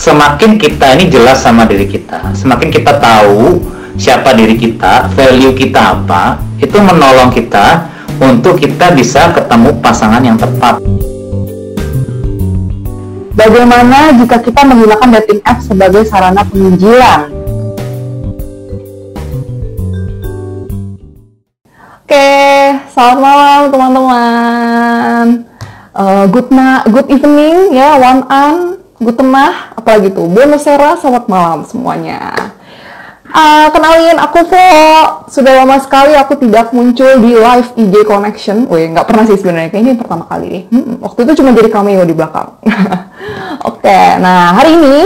semakin kita ini jelas sama diri kita, semakin kita tahu siapa diri kita, value kita apa, itu menolong kita untuk kita bisa ketemu pasangan yang tepat. Bagaimana jika kita menggunakan dating app sebagai sarana penginjilan? Oke, selamat malam teman-teman. Uh, good na good evening ya, one an, good temah, apalagi tuh. Bonus Sera, selamat malam semuanya. Uh, kenalin aku Vo. Sudah lama sekali aku tidak muncul di live IG Connection. Wih, nggak pernah sih sebenarnya. Kayaknya ini pertama kali nih. Hmm, waktu itu cuma jadi cameo di belakang. Oke, okay, nah hari ini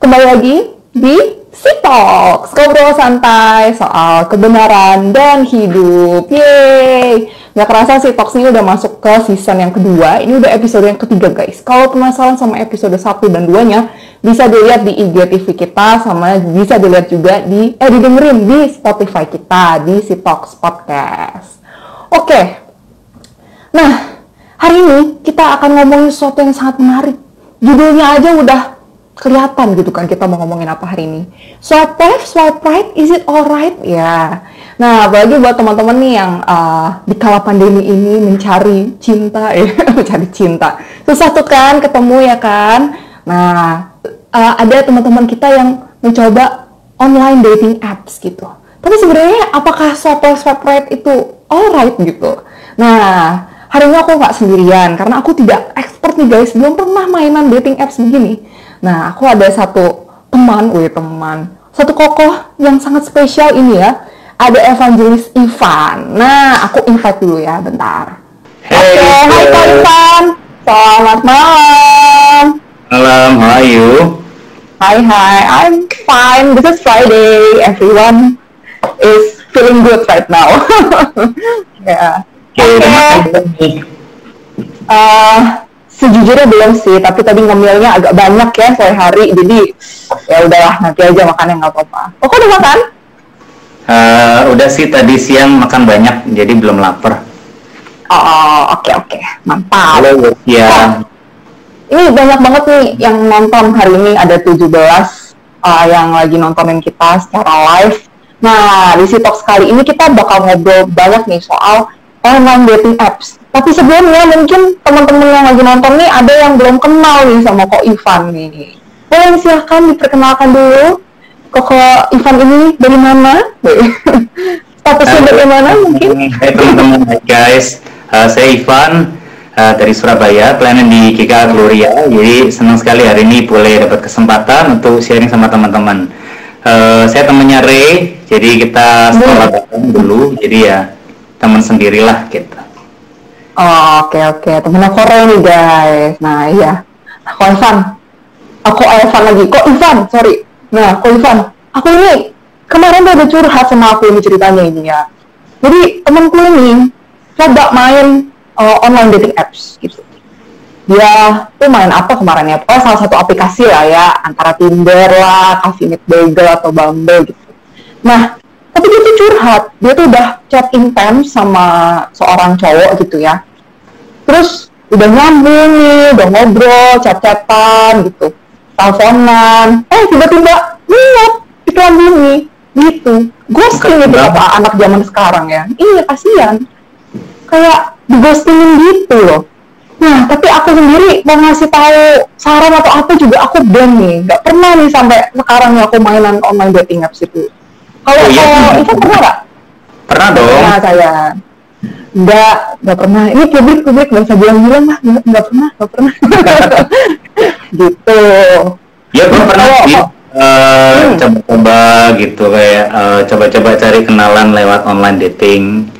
kembali lagi di Sitox, ngobrol santai soal kebenaran dan hidup. Yeay! Nggak kerasa Sitox ini udah masuk ke season yang kedua. Ini udah episode yang ketiga guys. Kalau penasaran sama episode 1 dan 2-nya, bisa dilihat di IGTV kita, sama bisa dilihat juga di, eh didengerin di Spotify kita, di Sitox Podcast. Oke, okay. nah hari ini kita akan ngomongin sesuatu yang sangat menarik. Judulnya aja udah kelihatan gitu kan kita mau ngomongin apa hari ini. Swipe left, swipe right, is it alright? Ya. Nah, bagi buat teman-teman nih yang uh, di kala pandemi ini mencari cinta, ya, mencari cinta. Susah tuh kan ketemu ya kan? Nah, uh, ada teman-teman kita yang mencoba online dating apps gitu. Tapi sebenarnya apakah swipe swipe right itu alright gitu? Nah, hari ini aku nggak sendirian karena aku tidak expert nih guys, belum pernah mainan dating apps begini. Nah, aku ada satu teman, wih teman, satu kokoh yang sangat spesial ini ya. Ada Evangelis Ivan. Nah, aku invite dulu ya, bentar. Hey, Oke, okay, hai Kak Ivan. Selamat malam. Malam, how are you? Hi, hi. I'm fine. This is Friday. Everyone is feeling good right now. yeah. Oke. Okay. Uh, Sejujurnya belum sih, tapi tadi ngemilnya agak banyak ya sore hari, jadi ya udahlah nanti aja makannya nggak apa-apa. Oh, kok udah makan? Uh, udah sih tadi siang makan banyak, jadi belum lapar. Oh, oke okay, oke, okay. mantap. Halo, ya. Oh, ini banyak banget nih yang nonton hari ini ada 17 uh, yang lagi nontonin kita secara live. Nah, di Sitox kali ini kita bakal ngobrol banyak nih soal online dating apps tapi sebelumnya mungkin teman-teman yang lagi nonton nih ada yang belum kenal nih sama Kok Ivan nih. Boleh silahkan diperkenalkan dulu. Kok Ivan ini dari mana? Statusnya bagaimana mungkin? Hai teman-teman, hai guys. Uh, saya Ivan uh, dari Surabaya, pelayanan di GK Gloria. Jadi senang sekali hari ini boleh dapat kesempatan untuk sharing sama teman-teman. Uh, saya temannya Ray, jadi kita sekolah bareng dulu. Jadi ya teman sendirilah kita. Oh, oke okay, oke. Okay. Temen aku Ray nih guys. Nah iya. Aku Ivan. Aku Ivan lagi. Kok Ivan? Sorry. Nah, aku Ivan. Aku ini kemarin tuh ada curhat sama aku ini ceritanya ini ya. Jadi temanku ini coba main uh, online dating apps gitu. Dia tuh main apa kemarin ya? Pokoknya salah satu aplikasi lah ya, antara Tinder lah, Coffee Meet Bagel atau Bumble gitu. Nah, tapi dia tuh curhat, dia tuh udah chat intens sama seorang cowok gitu ya terus udah nyambung nih udah ngobrol chat-chatan gitu teleponan. Eh tiba-tiba lihat iklan ini. Gitu. Ghosting gitu apa anak zaman sekarang ya. Iya kasihan. Kayak di ghostingin gitu loh. Nah tapi aku sendiri mau ngasih tahu saran atau apa juga aku belum nih. Nggak pernah nih sampai sekarang aku mainan online dating apps itu. Kalau oh, iya. itu pernah. Nggak? Pernah dong. Pernah saya Enggak, enggak pernah. Ini publik-publik nggak usah bilang-bilang lah, enggak, enggak pernah, enggak pernah. gitu. Ya, gue pernah oh, sih. Uh, coba-coba gitu kayak uh, coba-coba cari kenalan lewat online dating.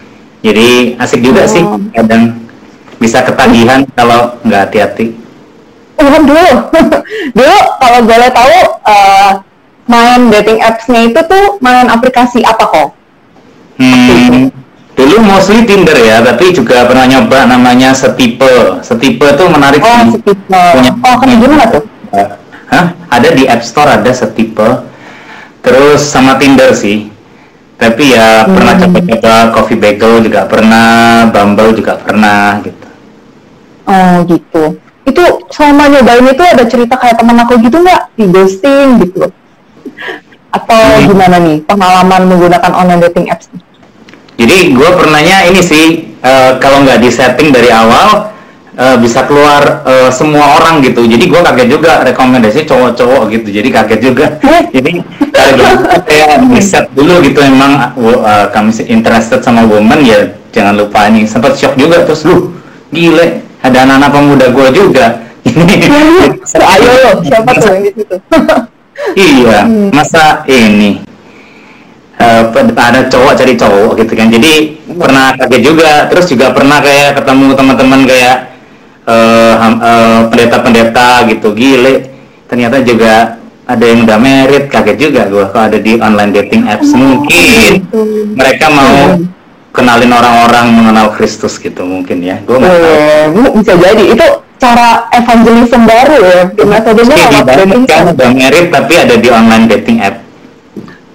Jadi asik juga oh. sih, kadang bisa ketagihan hmm. kalau nggak hati-hati. Oh, dulu, dulu kalau boleh tahu uh, main dating apps-nya itu tuh main aplikasi apa kok? Hmm, Dulu mostly Tinder ya, tapi juga pernah nyoba namanya Setipe. Setipe tuh menarik oh, sih. Setipe. Punya, oh, kan gimana tuh? Hah? Ada di App Store ada Setipe. Terus sama Tinder sih. Tapi ya hmm. pernah coba-coba Coffee Bagel juga pernah, Bumble juga pernah gitu. Oh gitu. itu selama nyobain itu ada cerita kayak temen aku gitu nggak di ghosting gitu atau Hmm. gimana nih pengalaman menggunakan online dating apps Jadi gue pernahnya ini sih eh, kalau nggak di setting dari awal eh, bisa keluar eh, semua orang gitu. Jadi gue kaget juga rekomendasi cowok-cowok gitu. Jadi kaget juga. Jadi kayak set dulu gitu emang uh, kami interested sama woman ya jangan lupa ini sempat shock juga terus lu gile ada anak-anak pemuda gue juga. ayo siapa tuh yang di situ iya masa ini pe- ada cowok cari cowok gitu kan. Jadi pernah kaget juga. Terus juga pernah kayak ketemu teman-teman kayak eh, eh, pendeta-pendeta gitu. Gile. Ternyata juga ada yang udah merit. Kaget juga gua kalau ada di online dating apps. Mungkin mereka mau kenalin orang-orang mengenal Kristus gitu mungkin ya. Gue nggak tahu. Eh, bu- bisa jadi. Itu cara evangelism baru ya. Metodenya Jadi lewat banyak dating kan udah merit tapi ada di online dating app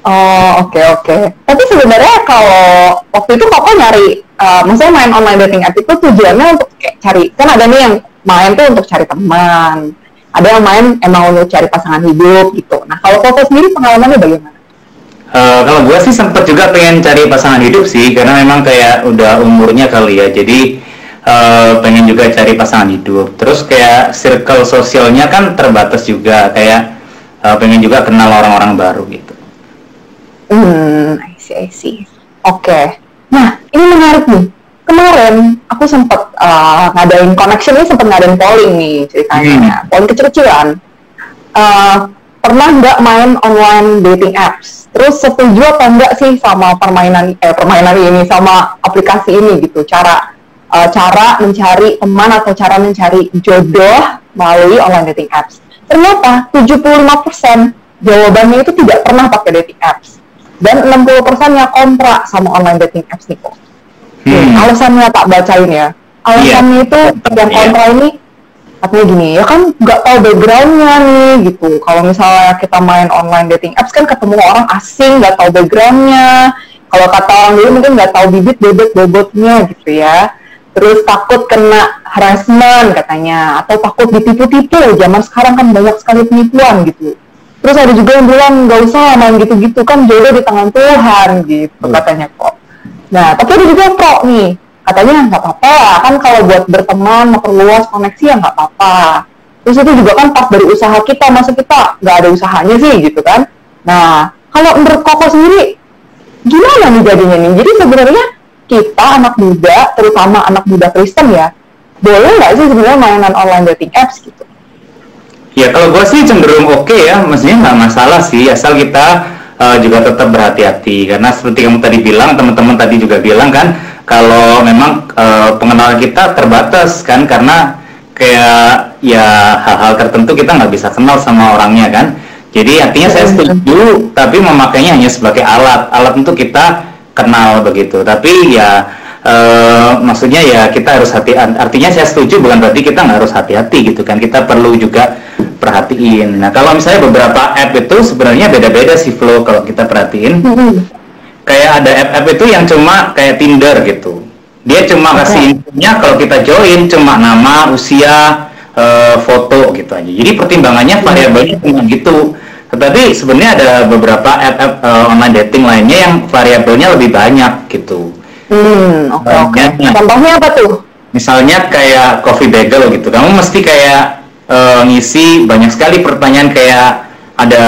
Oh oke oke. Tapi sebenarnya kalau waktu itu kakak nyari, uh, maksudnya main online dating app itu tujuannya untuk kayak cari kan ada nih yang main tuh untuk cari teman, ada yang main emang untuk cari pasangan hidup gitu. Nah kalau kakak sendiri pengalamannya bagaimana? Eh, kalau gue sih sempet juga pengen cari pasangan hidup sih, karena memang kayak udah umurnya kali ya, jadi eh, pengen juga cari pasangan hidup. Terus kayak circle sosialnya kan terbatas juga, kayak eh, pengen juga kenal orang-orang baru gitu. Hmm, I see, I see. Oke. Nah, ini menarik nih. Kemarin aku sempat uh, ngadain connection ini sempat ngadain polling nih ceritanya. Polling kecil-kecilan. Uh, pernah nggak main online dating apps? Terus setuju apa enggak sih sama permainan eh permainan ini sama aplikasi ini gitu? Cara uh, cara mencari teman atau cara mencari jodoh melalui online dating apps. Ternyata 75% jawabannya itu tidak pernah pakai dating apps dan 60% yang kontra sama online dating apps nih kok. Hmm. Alasannya tak bacain ya. Alasannya itu yang kontra ini katanya gini, ya kan nggak tahu backgroundnya nih gitu. Kalau misalnya kita main online dating apps kan ketemu orang asing, nggak tahu backgroundnya. Kalau kata orang dulu mungkin nggak tahu bibit bebet bobotnya gitu ya. Terus takut kena harassment katanya, atau takut ditipu-tipu. Zaman sekarang kan banyak sekali penipuan gitu. Terus ada juga yang bilang nggak usah main gitu-gitu kan jodoh di tangan Tuhan gitu katanya kok. Nah tapi ada juga yang pro nih katanya nggak apa-apa lah kan kalau buat berteman memperluas koneksi ya nggak apa-apa. Terus itu juga kan pas dari usaha kita masa kita nggak ada usahanya sih gitu kan. Nah kalau menurut Koko sendiri gimana nih jadinya nih? Jadi sebenarnya kita anak muda terutama anak muda Kristen ya boleh nggak sih sebenarnya mainan online dating apps gitu? Ya kalau gue sih cenderung oke ya, maksudnya nggak masalah sih, asal kita uh, juga tetap berhati-hati. Karena seperti kamu tadi bilang, teman-teman tadi juga bilang kan, kalau memang uh, pengenalan kita terbatas kan, karena kayak ya hal-hal tertentu kita nggak bisa kenal sama orangnya kan. Jadi artinya saya setuju, tapi memakainya hanya sebagai alat, alat untuk kita kenal begitu. Tapi ya eh, maksudnya ya kita harus hati artinya saya setuju bukan berarti kita nggak harus hati-hati gitu kan. Kita perlu juga perhatiin. Nah kalau misalnya beberapa app itu sebenarnya beda-beda sih flow kalau kita perhatiin. Kayak ada app-app itu yang cuma kayak Tinder gitu. Dia cuma kasih infonya kalau kita join cuma nama usia eh, foto gitu aja. Jadi pertimbangannya variabelnya cuma gitu. Tetapi sebenarnya ada beberapa app-app eh, online dating lainnya yang variabelnya lebih banyak gitu Hmm, oke oke. Banyak. Contohnya apa tuh? misalnya kayak coffee bagel gitu. Kamu mesti kayak eh, ngisi banyak sekali pertanyaan kayak ada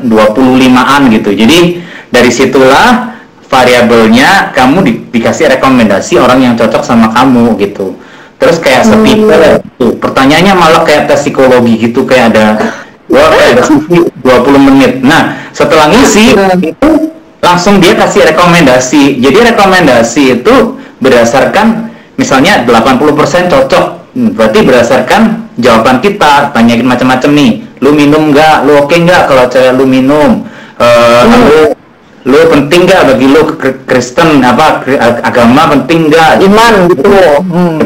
25-an gitu. Jadi dari situlah variabelnya kamu di- dikasih rekomendasi orang yang cocok sama kamu gitu. Terus kayak setipe tuh pertanyaannya malah kayak tes psikologi gitu. Kayak ada wah kayak diskusi 20 menit. Nah setelah ngisi itu langsung dia kasih rekomendasi. Jadi rekomendasi itu berdasarkan misalnya 80% cocok. Hmm, Berarti berdasarkan jawaban kita, tanyain macam-macam nih. Lu minum nggak? Lu oke nggak kalau cewek lu minum? Eh, lu lu penting nggak bagi lu Kri- Kristen apa agama penting nggak? Iman gitu. Hmm.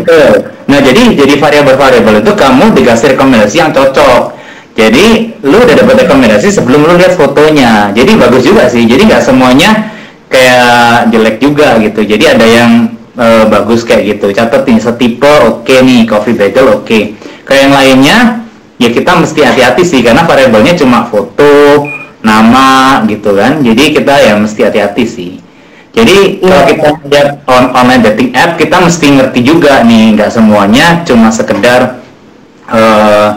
Nah, jadi jadi variabel-variabel itu kamu dikasih rekomendasi yang cocok. Jadi lu udah dapat rekomendasi sebelum lu lihat fotonya. Jadi bagus juga sih. Jadi nggak semuanya kayak jelek juga gitu. Jadi ada yang eh, bagus kayak gitu. Catat nih setipe oke nih, coffee bagel oke. ke yang lainnya ya kita mesti hati-hati sih karena variabelnya cuma foto nama gitu kan jadi kita ya mesti hati-hati sih jadi Iya. kalau kita lihat on online dating app kita mesti ngerti juga nih nggak semuanya cuma sekedar eh,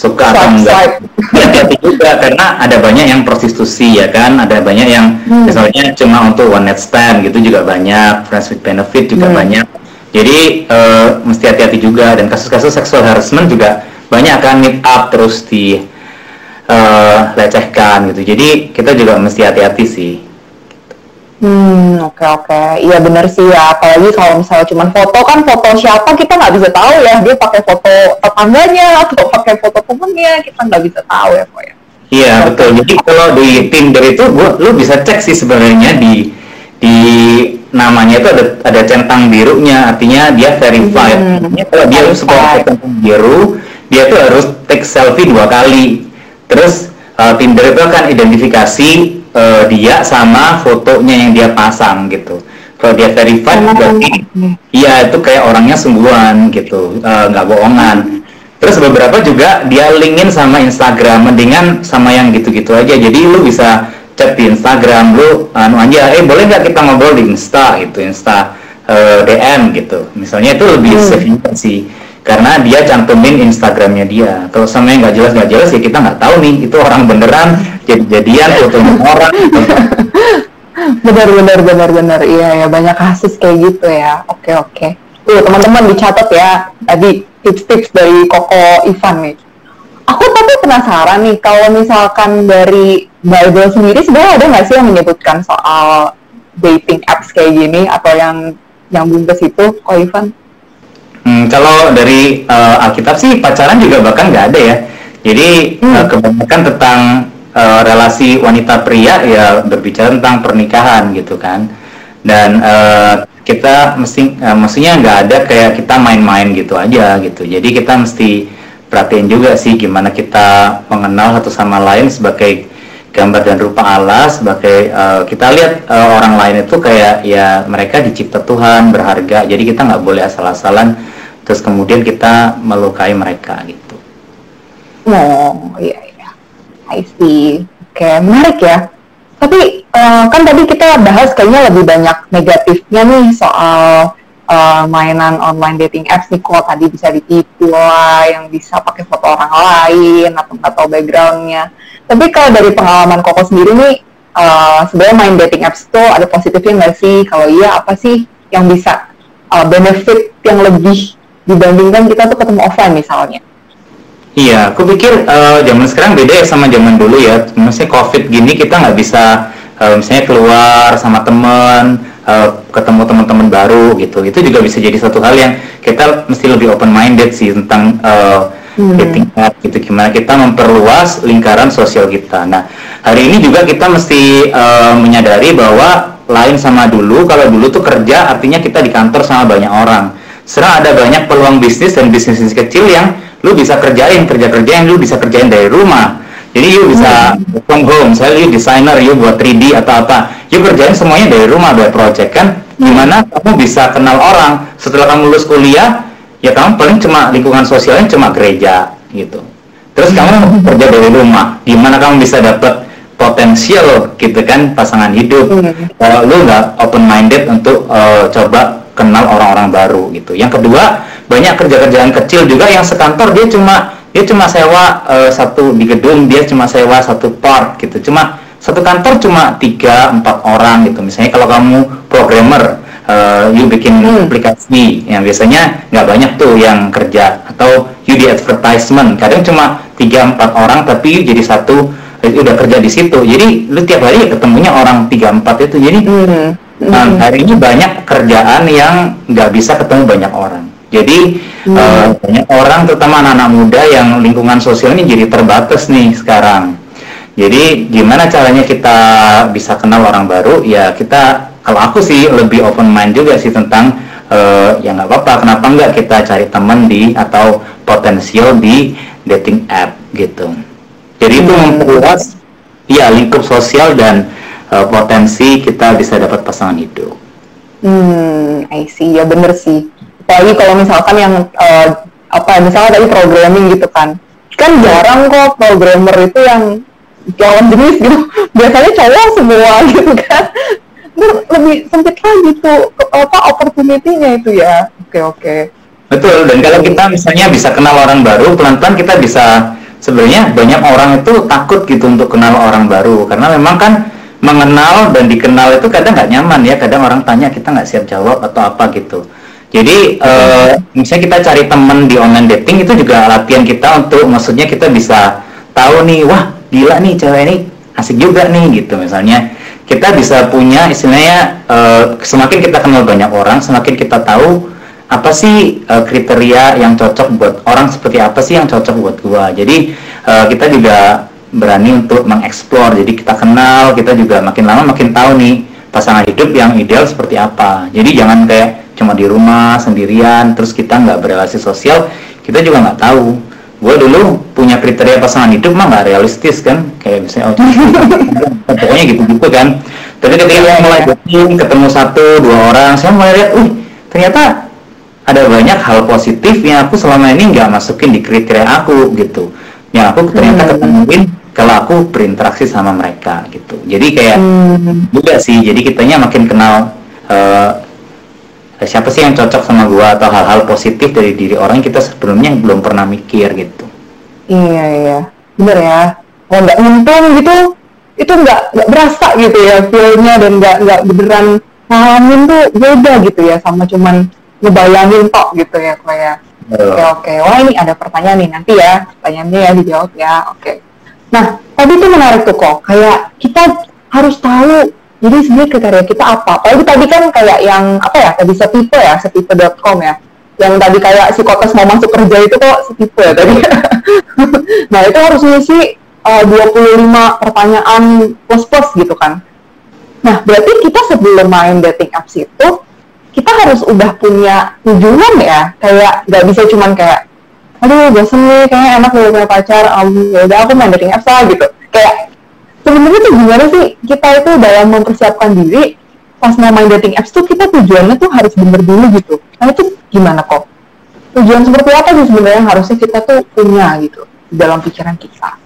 suka atau enggak swipe. hati-hati juga karena ada banyak yang prostitusi ya kan ada banyak yang Hmm. misalnya cuma untuk one night stand gitu juga banyak friends with benefit juga Hmm. banyak jadi eh, mesti hati-hati juga dan kasus-kasus sexual harassment juga banyak kan meet up terus di eh, lecehkan gitu jadi kita juga mesti hati-hati sih Hmm, oke oke. Iya bener sih ya. Apalagi kalau misalnya cuma foto kan foto siapa kita nggak bisa tahu ya. Dia pakai foto tetangganya atau pakai foto temennya kita nggak bisa tahu ya kok ya. Iya betul. Jadi kalau di Tinder itu gua lu bisa cek sih sebenarnya di di namanya itu ada ada centang birunya, artinya dia verified. Hmm. Kalau dia Verified. centang biru, dia tuh harus take selfie dua kali. Terus uh, Tinder itu akan identifikasi uh, dia sama fotonya yang dia pasang gitu. Kalau dia verified Oh, berarti. Iya itu kayak orangnya sungguhan gitu, eh, nggak bohongan. Terus beberapa juga dia linkin sama Instagram, mendingan sama yang gitu-gitu aja. Jadi lu bisa chat di Instagram, lu anu aja, eh boleh nggak kita ngobrol di Insta gitu, Insta eh, DM gitu. Misalnya itu lebih Hmm. safe juga sih, karena dia cantumin Instagramnya dia. Kalau yang nggak jelas nggak jelas ya kita nggak tahu nih itu orang beneran jadi jadian fotonya orang. Bener bener bener bener. Iya ya banyak kasus kayak gitu ya. Oke oke. Tuh teman-teman dicatat ya. Tadi tips-tips dari Koko Ivan nih. Aku tapi penasaran nih kalau misalkan dari Bible sendiri sebenarnya ada nggak sih yang menyebutkan soal dating apps kayak gini atau yang nyambung ke situ, Ko Ivan? Hmm, kalau dari eh, Alkitab sih pacaran juga bahkan nggak ada ya. Jadi Hmm. eh, kebanyakan tentang eh, relasi wanita pria ya berbicara tentang pernikahan gitu kan. Dan eh, kita mesti eh, maksudnya nggak ada kayak kita main-main gitu aja gitu. Jadi kita mesti perhatiin juga sih gimana kita mengenal satu sama lain sebagai gambar dan rupa Allah sebagai eh, kita lihat eh, orang lain itu kayak ya mereka dicipta Tuhan berharga jadi kita nggak boleh asal-asalan terus kemudian kita melukai mereka gitu Oh, iya iya. I see. Oke, menarik ya. Tapi eh, kan tadi kita bahas kayaknya lebih banyak negatifnya nih soal eh, mainan online dating apps nih kok tadi bisa ditipu lah, yang bisa pakai foto orang lain atau nggak tahu backgroundnya. Tapi kalau dari pengalaman Koko sendiri nih, eh, sebenarnya main dating apps itu ada positifnya nggak sih? Kalau iya, apa sih yang bisa eh, benefit yang lebih dibandingkan kita tuh ketemu offline misalnya? Iya, aku pikir eh, zaman sekarang beda ya sama zaman dulu ya. Maksudnya COVID gini kita nggak bisa eh, misalnya keluar sama temen, eh, ketemu teman-teman baru gitu. Itu juga bisa jadi satu hal yang kita mesti lebih open minded sih tentang eh, Hmm. dating app gitu. Gimana kita memperluas lingkaran sosial kita. Nah, hari ini juga kita mesti eh, menyadari bahwa lain sama dulu. Kalau dulu tuh kerja artinya kita di kantor sama banyak orang. Sekarang ada banyak peluang bisnis dan bisnis kecil yang lu bisa kerjain kerja-kerja yang lu bisa kerjain dari rumah. Jadi you bisa work from home. Misalnya you desainer you buat 3D atau apa. You kerjain semuanya dari rumah buat project kan? Gimana kamu bisa kenal orang? Setelah kamu lulus kuliah ya kamu paling cuma lingkungan sosialnya cuma gereja gitu. Terus kamu kerja dari rumah. Gimana kamu bisa dapat potensial gitu kan pasangan hidup. Hmm. kalau lu nggak open minded untuk eh, coba kenal orang-orang baru gitu. Yang kedua banyak kerja-kerjaan kecil juga yang sekantor dia cuma dia cuma sewa eh, satu di gedung dia cuma sewa satu part gitu. Cuma satu kantor cuma tiga empat orang gitu. Misalnya kalau kamu programmer eh, you bikin Hmm. aplikasi yang biasanya nggak banyak tuh yang kerja atau you di advertisement. Kadang cuma tiga empat orang tapi you jadi satu eh, udah kerja di situ. Jadi lu tiap hari ketemunya orang tiga empat itu. Jadi Hmm. Nah, hari ini banyak kerjaan yang nggak bisa ketemu banyak orang. Jadi Hmm. eh, banyak orang, terutama anak-anak muda yang lingkungan sosialnya jadi terbatas nih sekarang. Jadi gimana caranya kita bisa kenal orang baru? Ya kita, kalau aku sih lebih open mind juga sih tentang eh, ya nggak apa-apa. Kenapa nggak kita cari teman di atau potensial di dating app gitu. Jadi itu Hmm. memperluas ya lingkup sosial dan eh, potensi kita bisa dapat pasangan hidup. Hmm, I see. Ya bener sih. Apalagi kalau misalkan yang uh, apa misalnya tadi programming gitu kan. Kan jarang kok programmer itu yang lawan jenis gitu. Biasanya cowok semua gitu kan. Lebih sempit lagi tuh apa opportunity-nya itu ya. Oke oke. Betul. Dan kalau kita misalnya bisa kenal orang baru pelan-pelan kita bisa sebenarnya banyak orang itu takut gitu untuk kenal orang baru. Karena memang kan mengenal dan dikenal itu kadang nggak nyaman ya. Kadang orang tanya kita nggak siap jawab atau apa? gitu. Jadi uh, misalnya kita cari teman di online dating itu juga latihan kita untuk maksudnya kita bisa tahu nih wah gila nih cewek ini asik juga nih gitu misalnya. Kita bisa punya istilahnya uh, semakin kita kenal banyak orang semakin kita tahu apa sih uh, kriteria yang cocok buat orang seperti apa sih yang cocok buat gua. Jadi uh, kita juga berani untuk mengeksplor. Jadi kita kenal kita juga makin lama makin tahu nih pasangan hidup yang ideal seperti apa. Jadi jangan kayak cuma di rumah sendirian terus kita nggak berrelasi sosial kita juga nggak tahu. Gue dulu punya kriteria pasangan hidup mah nggak realistis kan. Kayak misalnya oh, pokoknya gitu-gitu kan. Tapi ketika mulai dating ketemu satu dua orang saya mulai lihat uh ternyata ada banyak hal positif yang aku selama ini nggak masukin di kriteria aku gitu. Yang aku ternyata hmm. ketemuin kalau aku berinteraksi sama mereka gitu. Jadi kayak hmm. juga sih jadi kitanya makin kenal uh, siapa sih yang cocok sama gua atau hal-hal positif dari diri orang yang kita sebelumnya belum pernah mikir gitu. Iya iya. Bener ya. Kalau nggak untung gitu. Itu nggak nggak berasa gitu ya feelnya dan nggak nggak beneran ngalamin tuh beda gitu ya sama cuman ngebayangin tok gitu ya kayak oke oke wah ini ada pertanyaan nih nanti ya. Pertanyaannya ya dijawab ya. Oke nah tadi tuh menarik tuh kok. Kayak kita harus tahu jadi sebenarnya kriteria kita apa. Apalagi tadi kan kayak yang apa ya tadi setipe ya setipe.com ya. Yang tadi kayak si kotes mau masuk kerja itu kok setipe ya tadi. Nah itu harus ngisi uh, 25 pertanyaan plus-plus gitu kan. Nah berarti kita sebelum main dating apps itu kita harus udah punya tujuan ya. Kayak nggak bisa cuman kayak aduh bosan nih kayaknya enak nih punya pacar um, ya udah aku main dating apps lah gitu. Kayak sebenarnya tuh gimana sih kita itu dalam mempersiapkan diri pas mau main dating apps tuh kita tujuannya tuh harus bener dulu gitu. Nah itu gimana kok? Tujuan seperti apa sih sebenarnya yang harusnya kita tuh punya gitu dalam pikiran kita?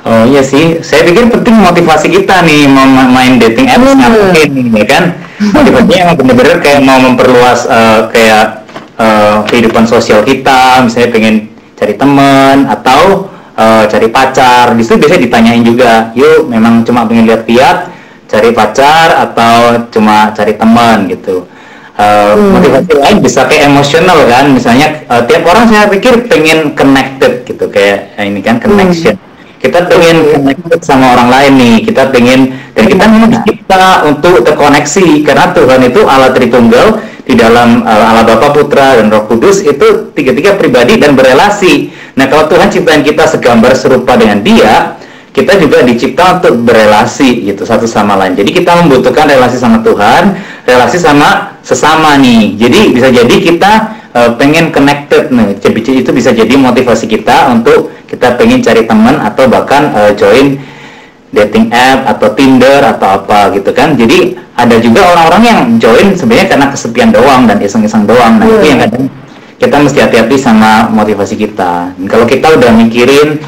Oh iya sih, saya pikir penting motivasi kita nih mau main dating apps hmm. ngapain ya kan? Motivasinya emang bener-bener kayak mau memperluas uh, kayak uh, kehidupan sosial kita, misalnya pengen cari teman atau uh, cari pacar. Di situ biasanya ditanyain juga, yuk memang cuma pengen lihat-lihat, cari pacar atau cuma cari teman gitu. Uh, hmm. Motivasi lain bisa kayak emosional kan, misalnya uh, tiap orang saya pikir pengen connected gitu kayak ini kan connection. Hmm kita pengen connected sama orang lain nih kita pengen dan kita memang kita untuk terkoneksi karena Tuhan itu Allah Tritunggal di dalam uh, Allah Bapa Putra dan Roh Kudus itu tiga-tiga pribadi dan berelasi nah kalau Tuhan ciptain kita segambar serupa dengan dia kita juga dicipta untuk berelasi gitu satu sama lain. Jadi kita membutuhkan relasi sama Tuhan, relasi sama sesama nih. Jadi bisa jadi kita uh, pengen connected nih. Itu bisa jadi motivasi kita untuk kita pengen cari teman atau bahkan uh, join dating app atau Tinder atau apa gitu kan. Jadi ada juga orang-orang yang join sebenarnya karena kesepian doang dan iseng-iseng doang. Nah, yeah. itu yang kadang kita mesti hati-hati sama motivasi kita. Dan kalau kita udah mikirin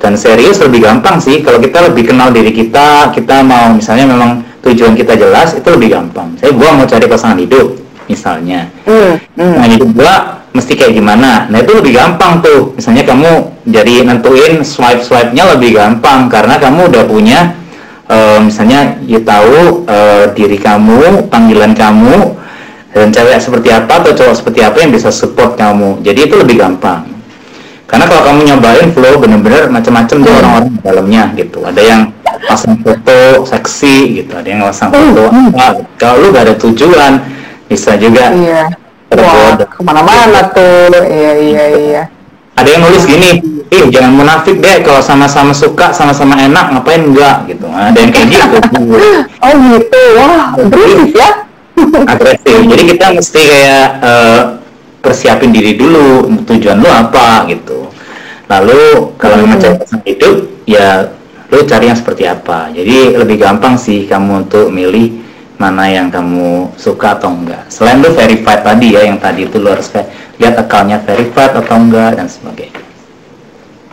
dan serius lebih gampang sih kalau kita lebih kenal diri kita, kita mau misalnya memang tujuan kita jelas itu lebih gampang. Saya gua mau cari pasangan hidup misalnya. Mm, mm. Nah, hidup gua mesti kayak gimana. Nah itu lebih gampang tuh. Misalnya kamu jadi nentuin swipe swipe nya lebih gampang karena kamu udah punya uh, misalnya ya tahu uh, diri kamu, panggilan kamu dan cewek seperti apa atau cowok seperti apa yang bisa support kamu. Jadi itu lebih gampang. Karena kalau kamu nyobain flow bener-bener macam-macam tuh hmm. orang-orang di dalamnya gitu. Ada yang pasang foto seksi gitu, ada yang pasang foto hmm. apa. Kalau lu gak ada tujuan, bisa juga iya Wah, ke mana-mana tuh. Iya, iya, iya. Ada yang nulis gini, ih jangan munafik deh kalau sama-sama suka, sama-sama enak, ngapain enggak gitu. Ada yang kayak gitu. oh gitu, wah agresif ya. agresif. Jadi kita mesti kayak uh, persiapin diri dulu, tujuan lu apa gitu. Lalu kalau hmm. mencari pasangan hidup, ya lu cari yang seperti apa. Jadi lebih gampang sih kamu untuk milih mana yang kamu suka atau enggak. Selain lu verified tadi ya, yang tadi itu lu harus lihat akunnya verified atau enggak dan sebagainya.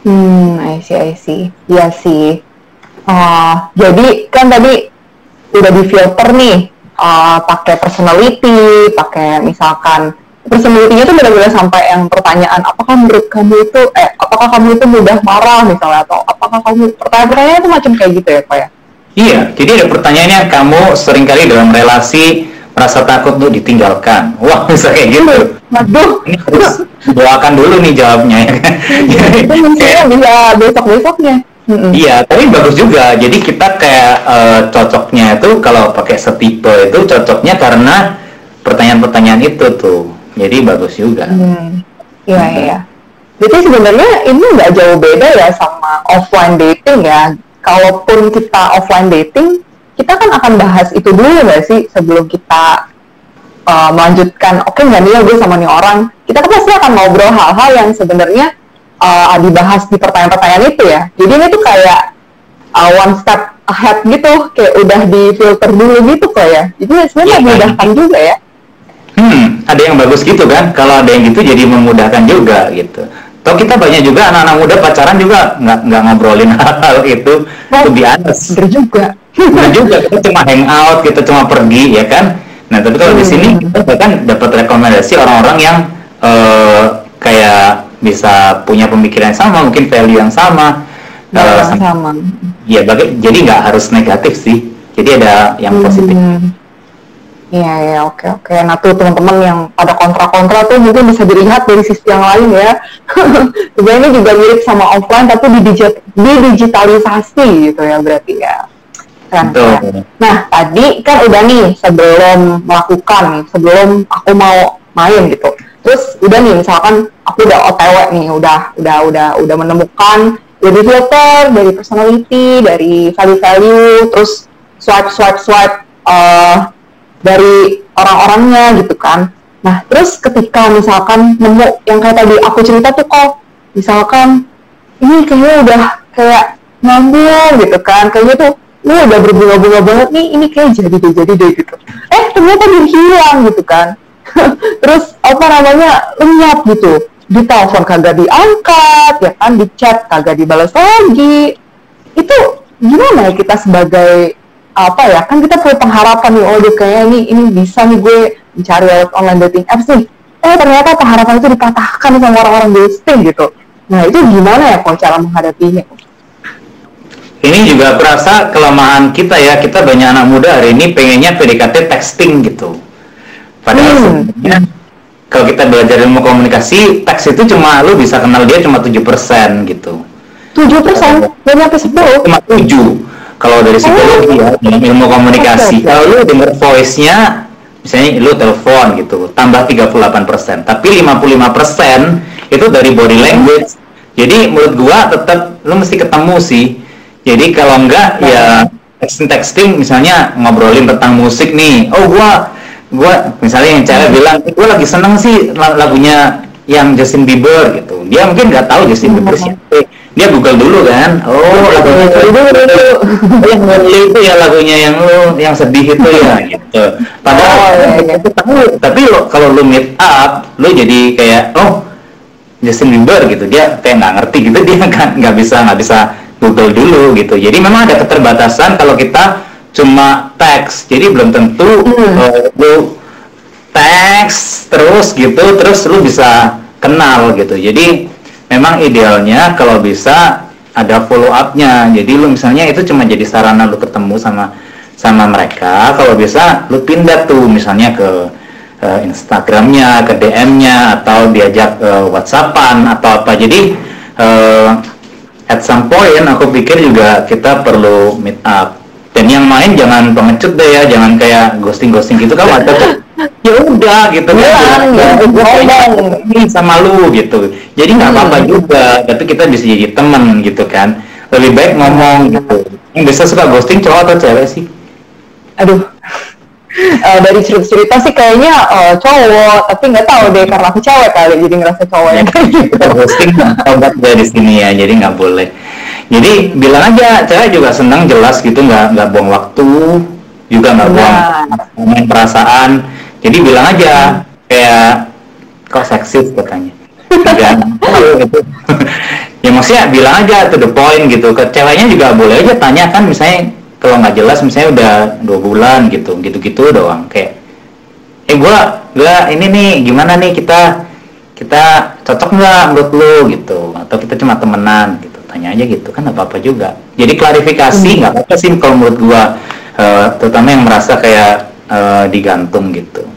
Hmm, I see, I see. Iya sih. Uh, jadi kan tadi udah di filter nih, uh, pakai personality, pakai misalkan personality-nya tuh benar-benar sampai yang pertanyaan apakah menurut kamu itu eh apakah kamu itu mudah marah misalnya atau apakah kamu pertanyaan-pertanyaan itu macam kayak gitu ya pak ya? Iya, jadi ada pertanyaannya kamu sering kali dalam relasi merasa takut untuk ditinggalkan. Wah, bisa kayak gitu. Waduh. Ini harus doakan dulu nih jawabnya ya kan. itu misalnya bisa besok-besoknya. Mm-mm. Iya, tapi bagus juga. Jadi kita kayak eh, cocoknya itu kalau pakai setipe itu cocoknya karena pertanyaan-pertanyaan itu tuh. Jadi bagus juga. Hmm, iya iya. Jadi sebenarnya ini nggak jauh beda ya sama offline dating ya. Kalaupun kita offline dating, kita kan akan bahas itu dulu nggak sih sebelum kita uh, melanjutkan. Oke nggak nih ya gue sama nih orang. Kita kan pasti akan ngobrol hal-hal yang sebenarnya uh, dibahas di pertanyaan-pertanyaan itu ya. Jadi ini tuh kayak uh, one step ahead gitu, kayak udah di filter dulu gitu kok ya. Jadi sebenarnya Iya, memudahkan juga ya. Hmm, ada yang bagus gitu kan? Kalau ada yang gitu jadi memudahkan juga gitu. Toh kita banyak juga anak-anak muda pacaran juga nggak nggak ngobrolin hal-hal itu. To be honest. Bener juga. Bener juga kita cuma hangout, kita cuma pergi ya kan. Nah tapi kalau di Hmm. sini kita bahkan dapat rekomendasi orang-orang yang eh, kayak bisa punya pemikiran yang sama, mungkin value yang sama. Nah, sam- sama. ya baga- jadi nggak harus negatif sih. Jadi ada yang positif. Hmm. Iya ya oke oke. Nah tuh teman-teman yang pada kontra-kontra tuh mungkin bisa dilihat dari sisi yang lain ya. Sebenarnya ini juga mirip sama offline tapi di digit- digitalisasi gitu ya berarti ya. Betul. keren. Nah tadi kan udah nih sebelum melakukan sebelum aku mau main gitu. Terus udah nih misalkan aku udah OTW nih, udah udah udah udah menemukan dari filter, dari personality, dari value-value, terus swipe swipe swipe eh, dari orang-orangnya gitu kan. Nah, terus ketika misalkan nemu yang kayak tadi aku cerita tuh kok, misalkan ini kayaknya udah kayak nyambung gitu kan, kayaknya tuh lu udah berbunga-bunga banget nih, ini kayak jadi deh, jadi deh gitu. Eh, ternyata dia hilang gitu kan. terus apa namanya, lenyap gitu. Di telepon kagak diangkat, ya kan, di chat kagak dibalas lagi. Itu gimana ya kita sebagai apa ya kan kita punya pengharapan nih oh dia kayak ini ini bisa nih gue mencari lewat online dating apps nih eh ternyata pengharapan itu dipatahkan sama orang-orang ghosting gitu nah itu gimana ya kok cara menghadapinya Ini juga perasa kelemahan kita ya. Kita banyak anak muda hari ini pengennya PDKT texting gitu. Padahal Hmm. sebenarnya kalau kita belajar ilmu komunikasi, teks itu cuma lu bisa kenal dia cuma 7% gitu. tujuh persen dari sampai sepuluh Cuma 7 kalau dari psikologi ya, dalam ilmu komunikasi. Kalau lu denger voice-nya misalnya lu telepon gitu, tambah 38%. Tapi 55% itu dari body language. Jadi menurut gua tetap lu mesti ketemu sih. Jadi kalau enggak ya texting texting misalnya ngobrolin tentang musik nih. Oh gua gua misalnya yang cewek bilang, "Eh, gua lagi seneng sih la- lagunya yang Justin Bieber gitu. Dia mungkin nggak tahu Justin Bieber siapa. Dia Google dulu kan. Oh, lagunya Itu itu yang lonely itu ya lagunya yang lu yang sedih itu ya gitu. Padahal Oh, iya, iya. itu tahu, tapi lo kalau lu meet up, lu jadi kayak oh Justin Bieber gitu dia kayak nggak ngerti gitu dia kan nggak bisa nggak bisa Google dulu gitu. Jadi memang ada keterbatasan kalau kita cuma teks. Jadi belum tentu Hmm. eh, lu teks terus gitu terus lu bisa kenal gitu. Jadi memang idealnya kalau bisa ada follow up-nya. Jadi lu misalnya itu cuma jadi sarana lu ketemu sama sama mereka. Kalau bisa lu pindah tuh misalnya ke eh, Instagramnya, ke DM-nya atau diajak eh, WhatsAppan atau apa. Jadi eh, at some point aku pikir juga kita perlu meet up. Dan yang main jangan pengecut deh ya, jangan kayak ghosting-ghosting gitu kan ada tuh. Ya udah gitu Hilang, ya. Ngomong. ini sama lu gitu. Jadi nggak apa-apa juga, tapi kita bisa jadi temen gitu kan. Lebih baik ngomong gitu. Yang bisa suka ghosting cowok atau cewek sih? aduh Eh, dari cerita-cerita sih kayaknya eh, cowok tapi nggak tahu deh karena aku cewek kali jadi ngerasa cowok ya kayak gitu ghosting obat ya di sini ya, jadi nggak boleh. Jadi bilang aja, cewek juga senang jelas gitu, nggak nggak buang waktu. juga nggak buang main perasaan jadi bilang aja kayak kok seksis? katanya. Jangan, gitu. ya maksudnya bilang aja to the point gitu. Ke ceweknya juga boleh aja tanya kan misalnya kalau nggak jelas misalnya udah dua bulan gitu gitu-gitu doang. Kayak eh gua gua ini nih gimana nih kita kita cocok nggak menurut lu? gitu. Atau kita cuma temenan gitu. Tanya aja gitu kan apa apa juga. Jadi klarifikasi nggak apa-apa sih kalau menurut gua uh, terutama yang merasa kayak uh, digantung gitu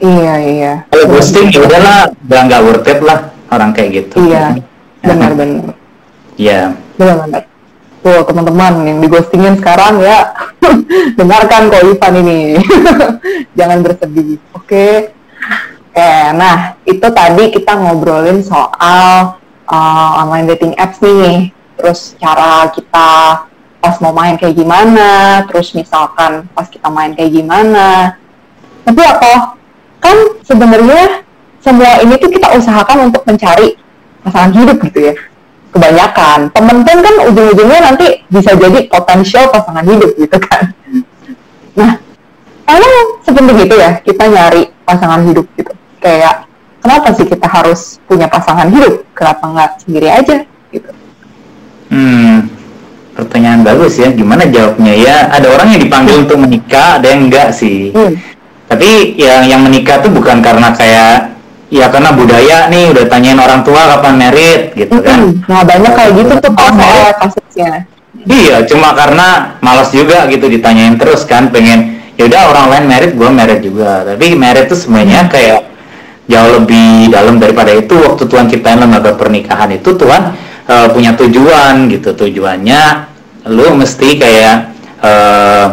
Iya iya. kalau ghosting ya udahlah udah nggak worth it lah orang kayak gitu Iya. Benar-benar. Iya. Benar-benar. Tuh teman-teman yang di ghostingin sekarang ya dengarkan kok Ivan ini. Jangan bersedih. Oke. Oke, nah itu tadi kita ngobrolin soal uh, online dating apps nih. Terus cara kita pas mau main kayak gimana, terus misalkan pas kita main kayak gimana. Tapi apa? Kan sebenarnya semua ini tuh kita usahakan untuk mencari pasangan hidup gitu ya kebanyakan temen pun kan ujung-ujungnya nanti bisa jadi potensial pasangan hidup gitu kan nah emang sepenting itu ya kita nyari pasangan hidup gitu kayak kenapa sih kita harus punya pasangan hidup kenapa nggak sendiri aja gitu Hmm, pertanyaan bagus ya. Gimana jawabnya ya? Ada orang yang dipanggil untuk menikah, ada yang enggak sih. hmm. Tapi yang yang menikah tuh bukan karena kayak ya karena budaya nih udah tanyain orang tua kapan merit gitu kan. Nah banyak kayak gitu tuh pas soal kasusnya Iya, cuma karena malas juga gitu ditanyain terus kan, pengen ya udah orang lain merit, gua merit juga. Tapi merit tuh sebenarnya kayak jauh lebih dalam daripada itu. Waktu Tuhan ciptain lembaga pernikahan itu Tuhan eh, punya tujuan gitu. Tujuannya lu mesti kayak eh,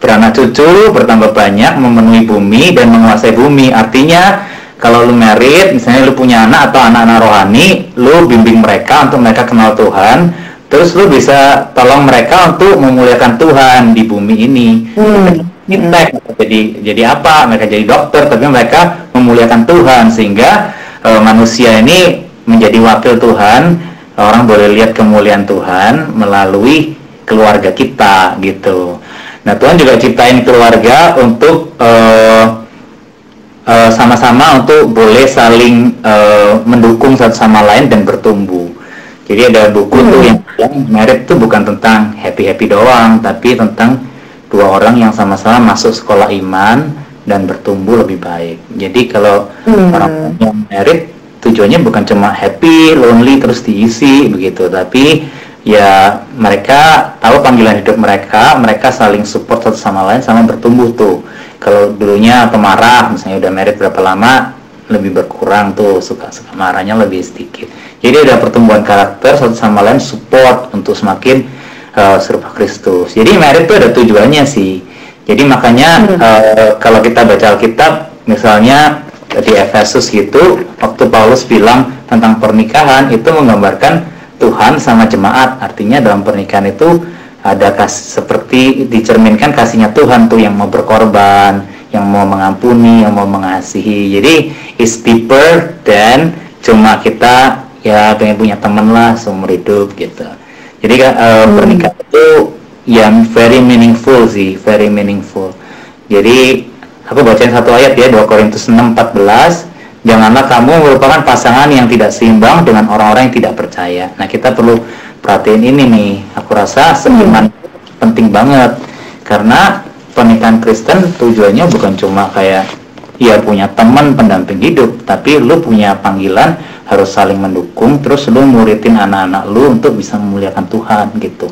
beranak cucu, bertambah banyak, memenuhi bumi dan menguasai bumi. Artinya kalau lu merit, misalnya lu punya anak atau anak-anak rohani, lu bimbing mereka untuk mereka kenal Tuhan, terus lu bisa tolong mereka untuk memuliakan Tuhan di bumi ini. Hmm. Fintech, jadi jadi apa? Mereka jadi dokter, tapi mereka memuliakan Tuhan sehingga eh, manusia ini menjadi wakil Tuhan. Orang boleh lihat kemuliaan Tuhan melalui keluarga kita gitu. Nah Tuhan juga ciptain keluarga untuk eh, eh, sama-sama untuk boleh saling eh, mendukung satu sama lain dan bertumbuh. Jadi ada buku tuh yang bilang merit itu bukan tentang happy happy doang, tapi tentang dua orang yang sama-sama masuk sekolah iman dan bertumbuh lebih baik. Jadi kalau Hmm. orang yang merit tujuannya bukan cuma happy, lonely terus diisi begitu, tapi ya mereka tahu panggilan hidup mereka, mereka saling support satu sama lain sama bertumbuh tuh. Kalau dulunya pemarah, misalnya udah merit berapa lama, lebih berkurang tuh suka suka marahnya lebih sedikit. Jadi ada pertumbuhan karakter satu sama lain support untuk semakin uh, serupa Kristus. Jadi merit itu ada tujuannya sih. Jadi makanya uh, kalau kita baca Alkitab, misalnya di Efesus gitu, waktu Paulus bilang tentang pernikahan itu menggambarkan Tuhan sama jemaat. Artinya dalam pernikahan itu ada kas seperti dicerminkan kasihnya Tuhan tuh yang mau berkorban, yang mau mengampuni, yang mau mengasihi. Jadi it's deeper dan cuma kita ya pengen punya teman lah seumur hidup gitu. Jadi kan eh, pernikahan itu yang very meaningful sih, very meaningful. Jadi aku bacain satu ayat ya 2 Korintus 6:14 Janganlah kamu merupakan pasangan yang tidak seimbang dengan orang-orang yang tidak percaya. Nah, kita perlu perhatiin ini nih. Aku rasa seiman penting banget karena pernikahan Kristen tujuannya bukan cuma kayak ya punya teman pendamping hidup, tapi lu punya panggilan harus saling mendukung, terus lu muridin anak-anak lu untuk bisa memuliakan Tuhan gitu.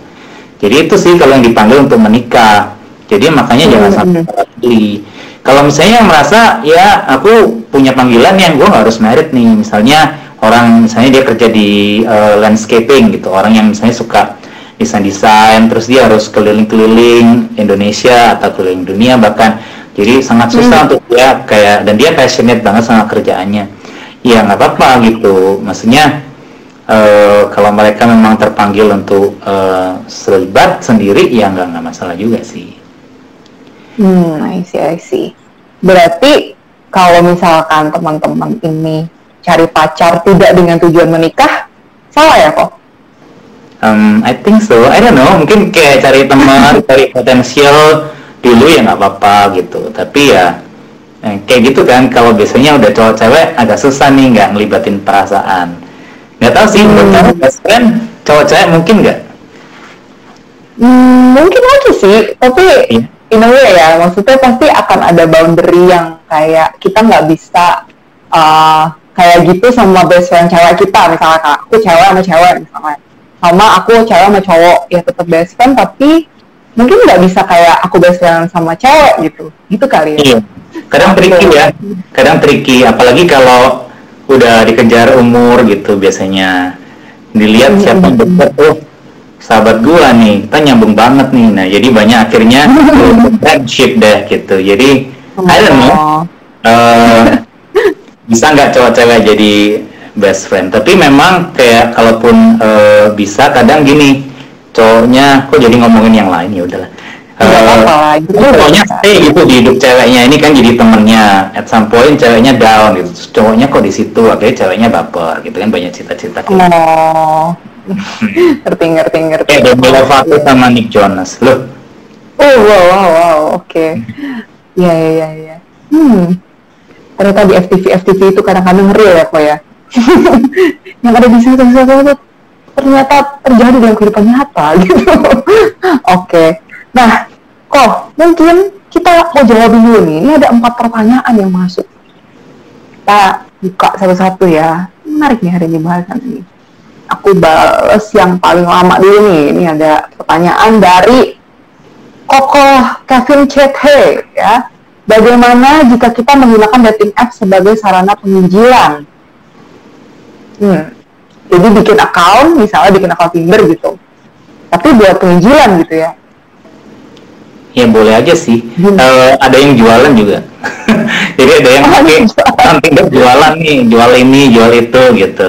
Jadi itu sih kalau yang dipanggil untuk menikah. Jadi makanya jangan sampai pilih. Kalau misalnya yang merasa ya aku punya panggilan yang gue nggak harus merit nih, misalnya orang misalnya dia kerja di eh, landscaping gitu, orang yang misalnya suka desain-desain, terus dia harus keliling-keliling Indonesia atau keliling dunia bahkan, jadi sangat susah untuk dia kayak dan dia passionate banget sama kerjaannya. Ya nggak apa-apa gitu, maksudnya eh, kalau mereka memang terpanggil untuk eh, selibat sendiri ya nggak nggak masalah juga sih. Hmm, I see, I see. Berarti kalau misalkan teman-teman ini cari pacar tidak dengan tujuan menikah, salah ya kok? Um, I think so. I don't know. Mungkin kayak cari teman, cari potensial dulu ya nggak apa-apa gitu tapi ya eh, kayak gitu kan kalau biasanya udah cowok cewek agak susah nih nggak ngelibatin perasaan nggak tahu sih menurut kamu best friend cowok cewek mungkin nggak Hmm, mungkin aja sih, tapi Iya. In a way ya, maksudnya pasti akan ada boundary yang kayak kita nggak bisa uh, kayak gitu sama best friend cewek kita, misalnya kak, aku cewek sama cewek misalnya, sama aku cewek sama cowok, ya tetap best friend, tapi mungkin nggak bisa kayak aku best friend sama cewek gitu, gitu kali ya. Iya. Kadang tricky ya. Kadang tricky apalagi kalau udah dikejar umur gitu biasanya. Dilihat siapa deket oh sahabat gua nih, kita nyambung banget nih. Nah, jadi banyak akhirnya friendship deh gitu. Jadi I don't know. Oh. eh, bisa nggak cowok cewek jadi best friend? Tapi memang kayak kalaupun eh, bisa kadang gini cowoknya kok jadi ngomongin yang lain ya udahlah. Nggak Eh, gitu pokoknya bisa. stay gitu di hidup ceweknya ini kan jadi temennya at some point ceweknya down gitu Terus cowoknya kok di situ akhirnya ceweknya baper gitu kan banyak cita-cita gitu. Oh, ngerti ngerti ngerti. kayak Demi Lovato sama Nick Jonas loh Oh wow wow wow oke. Iya iya iya iya. Hmm. Ternyata di FTV FTV itu kadang-kadang real ya kok ya. yang ada di situ situ itu ternyata terjadi dalam kehidupan nyata gitu. Oke. Nah, kok mungkin kita mau jawab dulu nih. Ini ada empat pertanyaan yang masuk. Kita buka satu-satu ya. Menarik nih hari ini bahasan ini. Aku balas yang paling lama dulu nih. Ini ada pertanyaan dari Kokoh Kevin Chethe ya. Bagaimana jika kita menggunakan dating app sebagai sarana penginjilan? Hmm. Jadi bikin account, misalnya bikin account Tinder gitu. Tapi buat penginjilan gitu ya. ya boleh aja sih Hmm. Eh, ada yang jualan juga jadi ada yang pakai nanti jualan nih jual ini jual itu gitu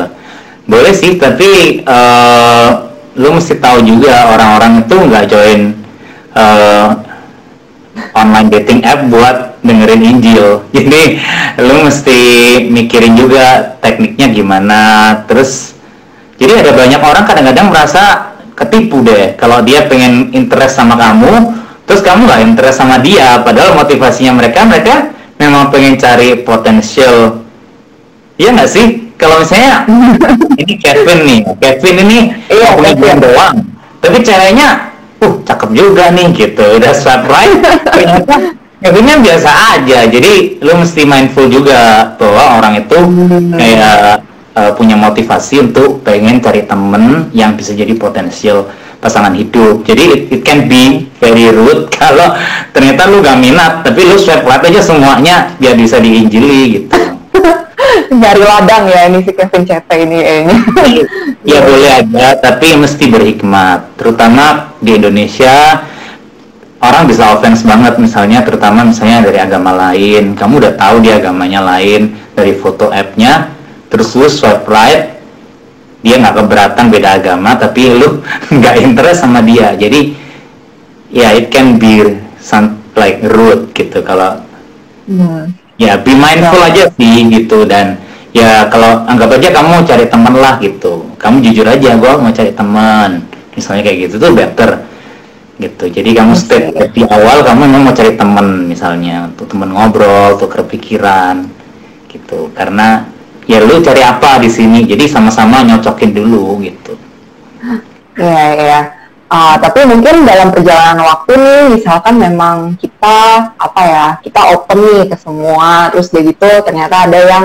boleh sih tapi eh, lu mesti tahu juga orang-orang itu nggak join eh, online dating app buat dengerin Injil. Jadi lu mesti mikirin juga tekniknya gimana. Terus jadi ada banyak orang kadang-kadang merasa ketipu deh kalau dia pengen interest sama kamu terus kamu nggak interest sama dia. Padahal motivasinya mereka mereka memang pengen cari potensial Iya nggak sih kalau misalnya ini Kevin nih Kevin ini Iya, punya Kevin. doang. Tapi ceweknya uh cakep juga nih gitu. Udah swipe right ternyata Kevinnya biasa aja. Jadi lu mesti mindful juga bahwa orang itu Hmm. kayak uh, punya motivasi untuk pengen cari temen yang bisa jadi potensial pasangan hidup. Jadi it, it can be very rude kalau ternyata lu gak minat tapi lu swipe right aja semuanya biar bisa diinjili gitu Nyari ladang ya ini si Kevin Chethe ini kayaknya. ya boleh aja tapi mesti berhikmat. Terutama di Indonesia orang bisa offense banget. Misalnya terutama misalnya dari agama lain. Kamu udah tahu dia agamanya lain dari foto app-nya. Terus lu swipe right dia nggak keberatan beda agama tapi lu nggak interest sama dia. Jadi ya it can be some like rude gitu kalau Hmm. Ya be mindful Ya. aja sih gitu. Dan ya kalau anggap aja kamu cari teman lah gitu. Kamu jujur aja gua mau cari teman. Misalnya kayak gitu tuh better gitu. Jadi kamu step di awal kamu memang mau cari teman misalnya. Untuk teman ngobrol tukar pikiran gitu. Karena ya lu cari apa di sini? Jadi sama-sama nyocokin dulu gitu. Iya, iya. Ah, tapi mungkin dalam perjalanan waktu nih, misalkan memang kita apa ya, kita open nih ke semua, terus dia gitu ternyata ada yang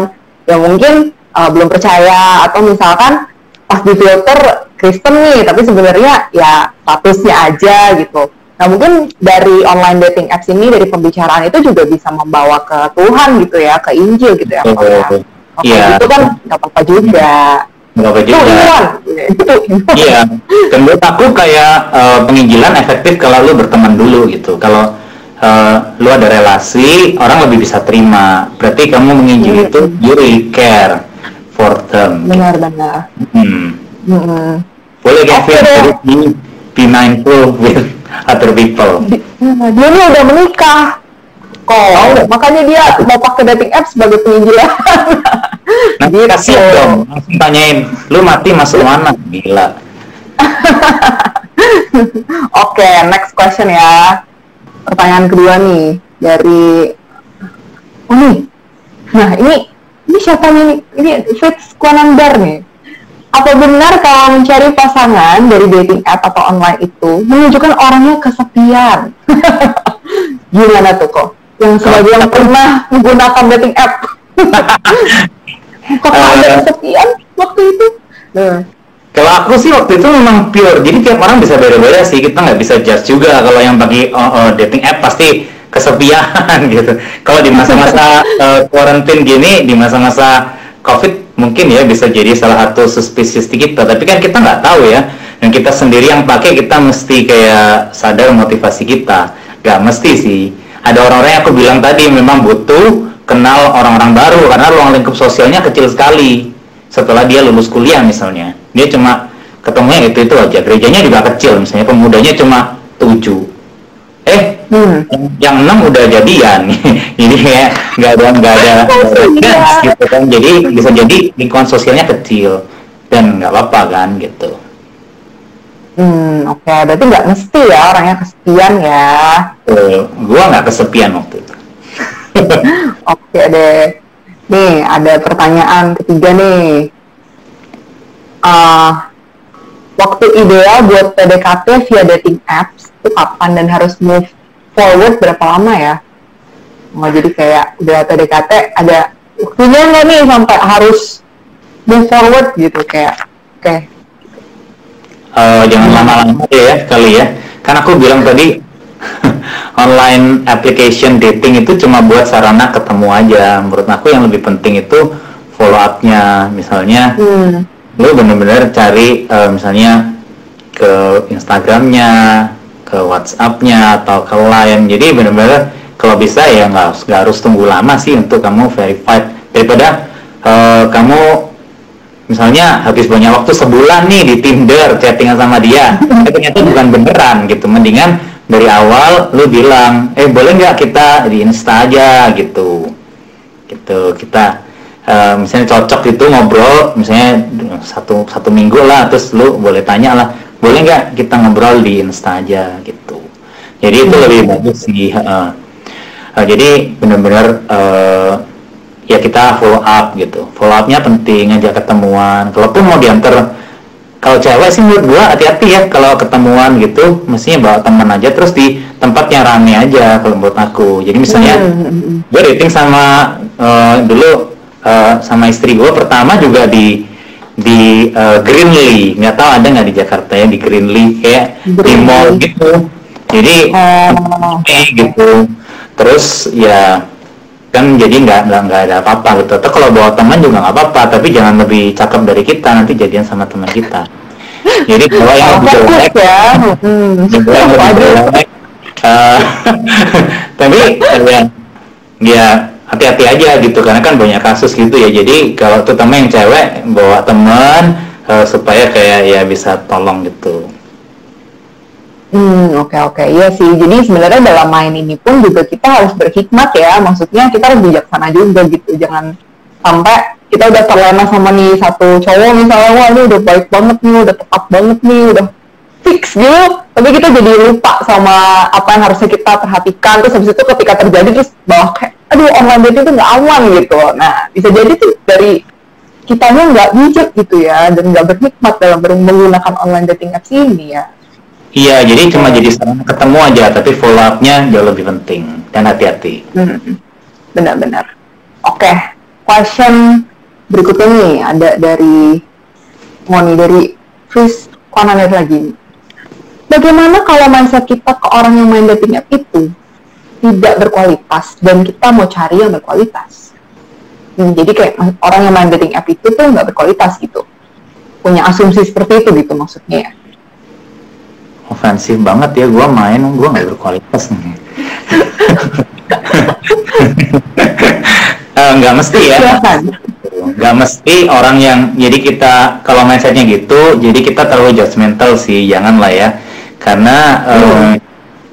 yang mungkin ah, belum percaya atau misalkan pas di filter Kristen nih, tapi sebenarnya ya statusnya aja gitu. Nah mungkin dari online dating apps ini dari pembicaraan itu juga bisa membawa ke Tuhan gitu ya, ke Injil gitu ya. Ya. Oke, Iya. itu kan nggak apa-apa juga. Nggak apa Itu juga itu. Iya, dan menurut aku kayak eh, penginjilan efektif kalau lu berteman dulu gitu. Kalau eh, lu ada relasi, orang lebih bisa terima. Berarti kamu menginjil Hmm. itu you really care for them. Benar-benar. Hmm. Hmm. Boleh deh. jadi be, be mindful with other people. Nah, dia nih udah menikah. Kok, makanya dia mau pakai dating apps sebagai penginjilan. Nanti Gitu. kasih dong, langsung tanyain, lu mati masuk mana? Gila. Oke, next question ya. pertanyaan kedua nih dari oh nih nah ini ini siapa nih ini Fitz Kwanandar nih apa benar kalau mencari pasangan dari dating app atau online itu menunjukkan orangnya kesepian gimana tuh kok yang sebagai yang pernah menggunakan dating app kok ada kesepian waktu itu nah. Kalau aku sih waktu itu memang pure, jadi tiap orang bisa beda-beda sih. Kita nggak bisa judge juga kalau yang bagi uh, uh, dating app pasti kesepian gitu. Kalau di masa-masa uh, quarantine gini, di masa-masa COVID mungkin ya bisa jadi salah satu suspicious kita. Tapi kan kita nggak tahu ya. Dan kita sendiri yang pakai kita mesti kayak sadar motivasi kita. Gak mesti sih. Ada orang-orang yang aku bilang tadi memang butuh kenal orang-orang baru karena ruang lingkup sosialnya kecil sekali. Setelah dia lulus kuliah misalnya. Dia cuma ketemunya itu itu aja. Gerejanya juga kecil misalnya. Pemudanya cuma tujuh. Eh hmm. yang enam udah jadian. Jadi kayak nggak ada nggak ada gitu kan. Jadi bisa jadi lingkungan sosialnya kecil. Dan nggak apa-apa kan gitu hmm oke okay. berarti nggak mesti ya orangnya kesepian ya eh, gua nggak kesepian waktu itu oke okay deh Nih, ada pertanyaan ketiga nih. Uh, waktu ideal buat PDKT via dating apps itu kapan dan harus move forward berapa lama ya? Mau jadi kayak udah PDKT ada waktunya nggak nih sampai harus move forward gitu kayak oke. Okay. Uh, jangan lama-lama ya kali ya. Kan aku bilang tadi online application dating itu cuma buat sarana ketemu aja. Menurut aku yang lebih penting itu follow up-nya. Misalnya, hmm. lu bener-bener cari uh, misalnya ke Instagramnya, ke WhatsApp-nya atau ke Line. Jadi bener-bener kalau bisa ya nggak harus tunggu lama sih untuk kamu verified daripada uh, kamu misalnya habis banyak waktu sebulan nih di Tinder chattingan sama dia, ternyata bukan beneran gitu. Mendingan dari awal lu bilang eh boleh nggak kita di insta aja? Gitu. Gitu. Kita uh, misalnya cocok itu ngobrol misalnya satu satu minggu lah terus lu boleh tanya lah boleh nggak kita ngobrol di insta aja? Gitu. Jadi itu lebih hmm. bagus sih uh, uh, jadi benar-benar uh, ya kita follow up gitu. Follow upnya penting aja ketemuan. Kalaupun mau diantar kalau cewek sih menurut gua hati-hati ya kalau ketemuan gitu. Mestinya bawa teman aja terus di tempat yang rame aja kalau menurut aku. Jadi misalnya hmm. gue dating sama uh, dulu uh, sama istri gua pertama juga di di uh, Greenly nggak tahu ada nggak di Jakarta ya di Greenly kayak Greenly. di mall gitu. Jadi oh. gitu. Terus ya kan jadi nggak nggak nggak ada apa-apa gitu. Atau kalau bawa teman juga nggak apa-apa, tapi jangan lebih cakep dari kita nanti jadian sama teman kita. Jadi kalau yang lebih jelek ya, hmm. yang lebih jelek. Uh, tapi ya, ya hati-hati aja gitu karena kan banyak kasus gitu ya. Jadi kalau terutama yang cewek bawa teman uh, supaya kayak ya bisa tolong gitu. Hmm, oke okay, oke. Okay. Iya sih. Jadi sebenarnya dalam main ini pun juga kita harus berhikmat ya. Maksudnya kita harus bijaksana juga gitu. Jangan sampai kita udah terlena sama nih satu cowok misalnya, wah ini udah baik banget nih, udah tepat banget nih, udah fix gitu. Tapi kita jadi lupa sama apa yang harusnya kita perhatikan. Terus habis itu ketika terjadi terus bahwa kayak, aduh online dating itu nggak aman gitu. Nah, bisa jadi tuh dari kitanya nggak bijak gitu ya dan nggak berhikmat dalam menggunakan online dating apps ini ya. Iya, jadi cuma jadi ketemu aja, tapi follow up-nya jauh lebih penting dan hati-hati. Hmm, benar-benar. Oke, okay. question berikutnya nih ada dari Moni dari Chris Konaner lagi. Bagaimana kalau mindset kita ke orang yang main dating app itu tidak berkualitas dan kita mau cari yang berkualitas? Hmm, jadi kayak orang yang main dating app itu tuh nggak berkualitas gitu. Punya asumsi seperti itu gitu maksudnya ya ofensif banget ya gue main gue nggak berkualitas nih. Uh, nggak mesti ya. Nggak mesti orang yang jadi kita kalau mindsetnya gitu jadi kita terlalu judgmental sih jangan lah ya. Karena uh,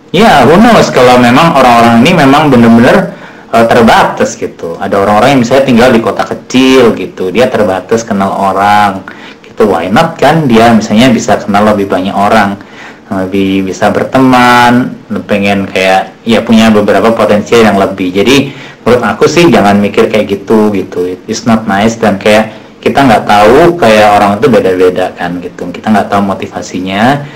ya who knows kalau memang orang-orang ini memang bener-bener uh, terbatas gitu. Ada orang-orang yang misalnya tinggal di kota kecil gitu dia terbatas kenal orang gitu. Why not kan dia misalnya bisa kenal lebih banyak orang lebih bisa berteman pengen kayak ya punya beberapa potensi yang lebih. Jadi menurut aku sih jangan mikir kayak gitu gitu. It's not nice dan kayak kita nggak tahu kayak orang itu beda-beda kan gitu. Kita nggak tahu motivasinya.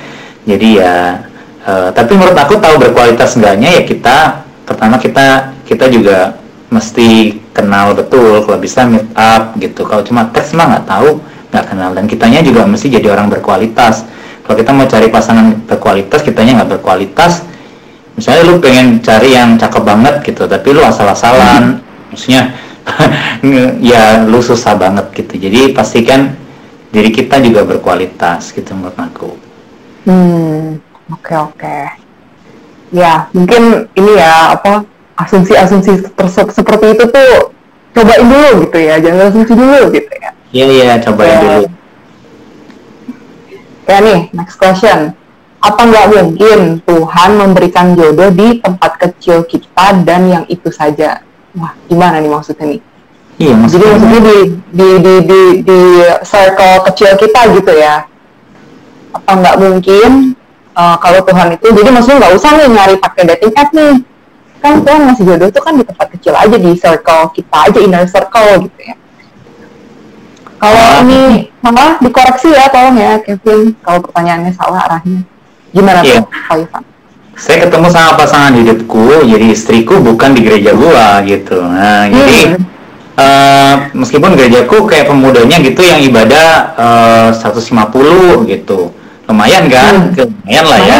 Jadi ya uh, tapi menurut aku tahu berkualitas enggaknya ya kita pertama kita kita juga mesti kenal betul kalau bisa meet up gitu. Kalau cuma teks mah nggak tahu nggak kenal. Dan kitanya juga mesti jadi orang berkualitas kalau kita mau cari pasangan berkualitas kitanya nggak berkualitas. Misalnya lu pengen cari yang cakep banget gitu tapi lu asal-asalan. Hmm. maksudnya ya lu susah banget gitu. Jadi pastikan diri kita juga berkualitas gitu menurut aku. Hmm oke okay, oke. Okay. ya mungkin ini ya apa asumsi-asumsi seperti itu tuh cobain dulu gitu ya. Jangan asumsi dulu gitu ya. Iya iya cobain ya. dulu ya nih next question apa nggak mungkin Tuhan memberikan jodoh di tempat kecil kita dan yang itu saja wah gimana nih maksudnya nih Iya, maksudnya. Jadi maksudnya di di di di di circle kecil kita gitu ya. Apa nggak mungkin uh, kalau Tuhan itu, jadi maksudnya nggak usah nih nyari pakai dating app nih kan Tuhan ngasih jodoh tuh kan di tempat kecil aja di circle kita aja inner circle gitu ya kalau ini salah dikoreksi ya tolong ya Kevin. Kalau pertanyaannya salah arahnya. Gimana iya. tuh Pak Ivan? Saya ketemu sama pasangan hidupku jadi istriku bukan di gereja gua gitu. Nah hmm. jadi uh, meskipun gerejaku kayak pemudanya gitu yang ibadah uh, 150 gitu. Lumayan kan? Hmm. lumayan lah ya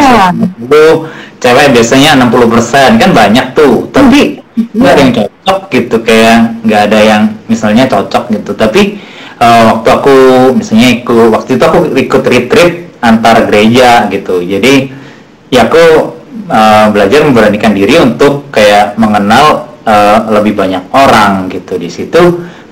150 cewek biasanya 60% kan banyak tuh. Tapi nggak ada yang cocok gitu kayak nggak ada yang misalnya cocok gitu. Tapi uh, waktu aku misalnya ikut waktu itu aku ikut retreat antar gereja gitu. Jadi ya aku uh, belajar memberanikan diri untuk kayak mengenal uh, lebih banyak orang gitu. Di situ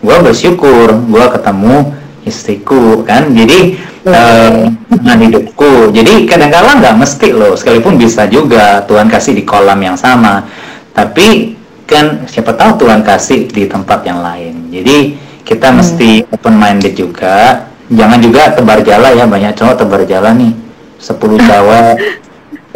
gue bersyukur gue ketemu istriku kan. Jadi uh, dengan hidupku. Jadi kadang-kadang nggak mesti loh sekalipun bisa juga Tuhan kasih di kolam yang sama. Tapi kan siapa tahu Tuhan kasih di tempat yang lain. Jadi kita hmm. mesti open minded juga. Jangan juga tebar jala ya banyak cowok tebar jala nih. 10 cewek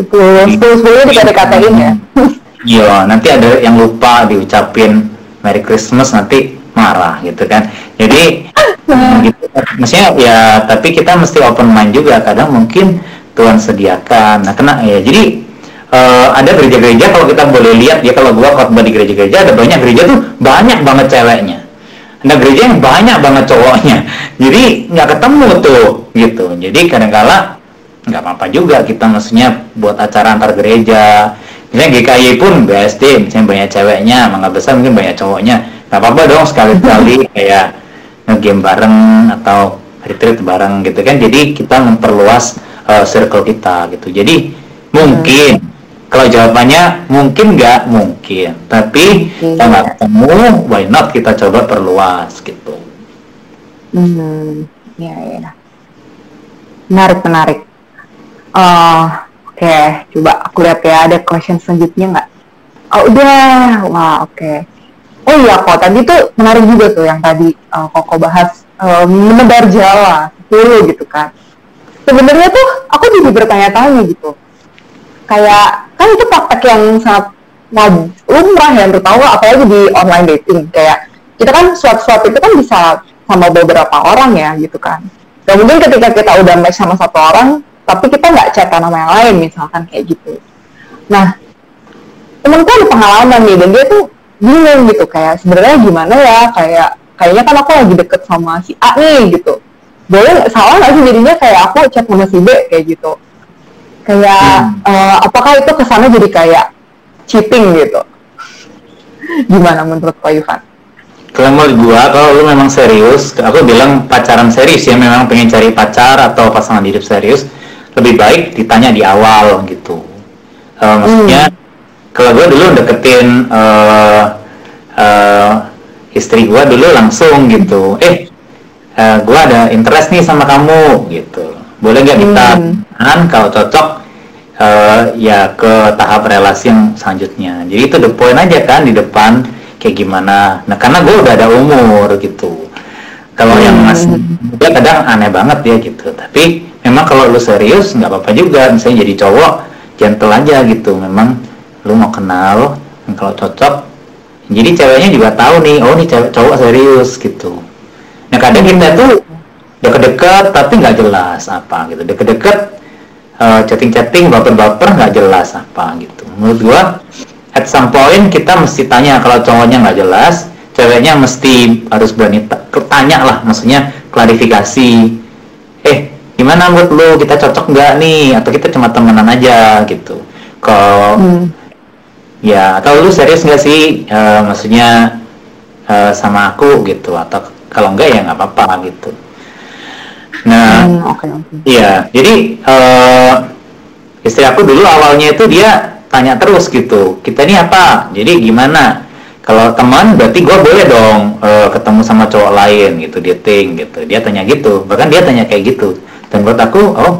10 10 10 dikata-katain ya. Iya nanti ada yang lupa diucapin Merry Christmas nanti marah gitu kan. Jadi gitu. maksudnya ya tapi kita mesti open mind juga. Kadang mungkin Tuhan sediakan. Nah kena ya jadi uh, ada gereja-gereja kalau kita boleh lihat ya kalau gua khotbah di gereja-gereja ada banyak gereja tuh banyak banget ceweknya ada gereja yang banyak banget cowoknya. Jadi nggak ketemu tuh gitu. Jadi kadang-kala nggak apa-apa juga kita maksudnya buat acara antar gereja. Misalnya GKI pun BSD misalnya banyak ceweknya mangga besar mungkin banyak cowoknya. Nggak apa-apa dong sekali-kali kayak ngegame bareng atau retreat bareng gitu kan. Jadi kita memperluas uh, circle kita gitu. Jadi mungkin hmm. Kalau jawabannya mungkin nggak mungkin. Tapi hmm. kita nggak ketemu why not kita coba perluas gitu. Hmm ya ya. Menarik menarik. Uh, oke. Okay. coba aku lihat ya ada question selanjutnya nggak? Oh udah. Wah oke. Okay oh iya kok. Tadi tuh menarik juga tuh yang tadi uh, Koko bahas uh, menebar jala dulu gitu kan. Sebenarnya tuh aku jadi bertanya-tanya gitu. Kayak kan itu praktek yang sangat lumrah ya terutama apalagi di online dating. Kayak kita kan swap-swap itu kan bisa sama beberapa orang ya gitu kan. Dan mungkin ketika kita udah match sama satu orang tapi kita nggak chat nama yang lain misalkan kayak gitu. Nah temenku ada pengalaman nih dan dia tuh bingung gitu kayak sebenarnya gimana ya? Kayak kayaknya kan aku lagi deket sama si A nih gitu. Boleh salah nggak sih jadinya? Kayak aku chat sama si B kayak gitu kayak hmm. uh, apakah itu ke sana jadi kayak cheating gitu gimana menurut Pak Yufan? Kalau menurut gua, kalau lu memang serius, aku bilang pacaran serius ya, memang pengen cari pacar atau pasangan hidup serius, lebih baik ditanya di awal gitu. Uh, maksudnya hmm kalau gue dulu deketin uh, uh, istri gue dulu langsung gitu eh uh, gue ada interest nih sama kamu gitu boleh nggak kita hmm. kalau cocok uh, ya ke tahap relasi yang selanjutnya. Jadi itu the point aja kan di depan kayak gimana. Nah karena gue udah ada umur gitu. Kalau hmm. yang masih muda kadang aneh banget ya gitu. Tapi memang kalau lu serius nggak apa-apa juga. Misalnya jadi cowok gentle aja gitu. Memang lu mau kenal kalau cocok jadi ceweknya juga tahu nih oh nih cewek cowok serius gitu. Nah kadang kita tuh deket-deket tapi nggak jelas apa gitu. Deket-deket uh, chatting-chatting baper-baper nggak jelas apa gitu. Menurut gua at some point kita mesti tanya kalau cowoknya nggak jelas ceweknya mesti harus berani ta- tanya lah maksudnya klarifikasi. Eh gimana menurut lu? Kita cocok nggak nih? Atau kita cuma temenan aja gitu. Kalau Hmm. ya atau lu serius nggak sih? Eh, maksudnya eh, sama aku gitu. Atau kalau enggak ya nggak apa-apa gitu nah Hmm, oke oke. Iya, jadi eh, istri aku dulu awalnya itu dia tanya terus gitu, kita ini apa? Jadi gimana? Kalau teman berarti gue boleh dong eh, ketemu sama cowok lain gitu, dating gitu. Dia tanya gitu, bahkan dia tanya kayak gitu. Dan buat aku, oh,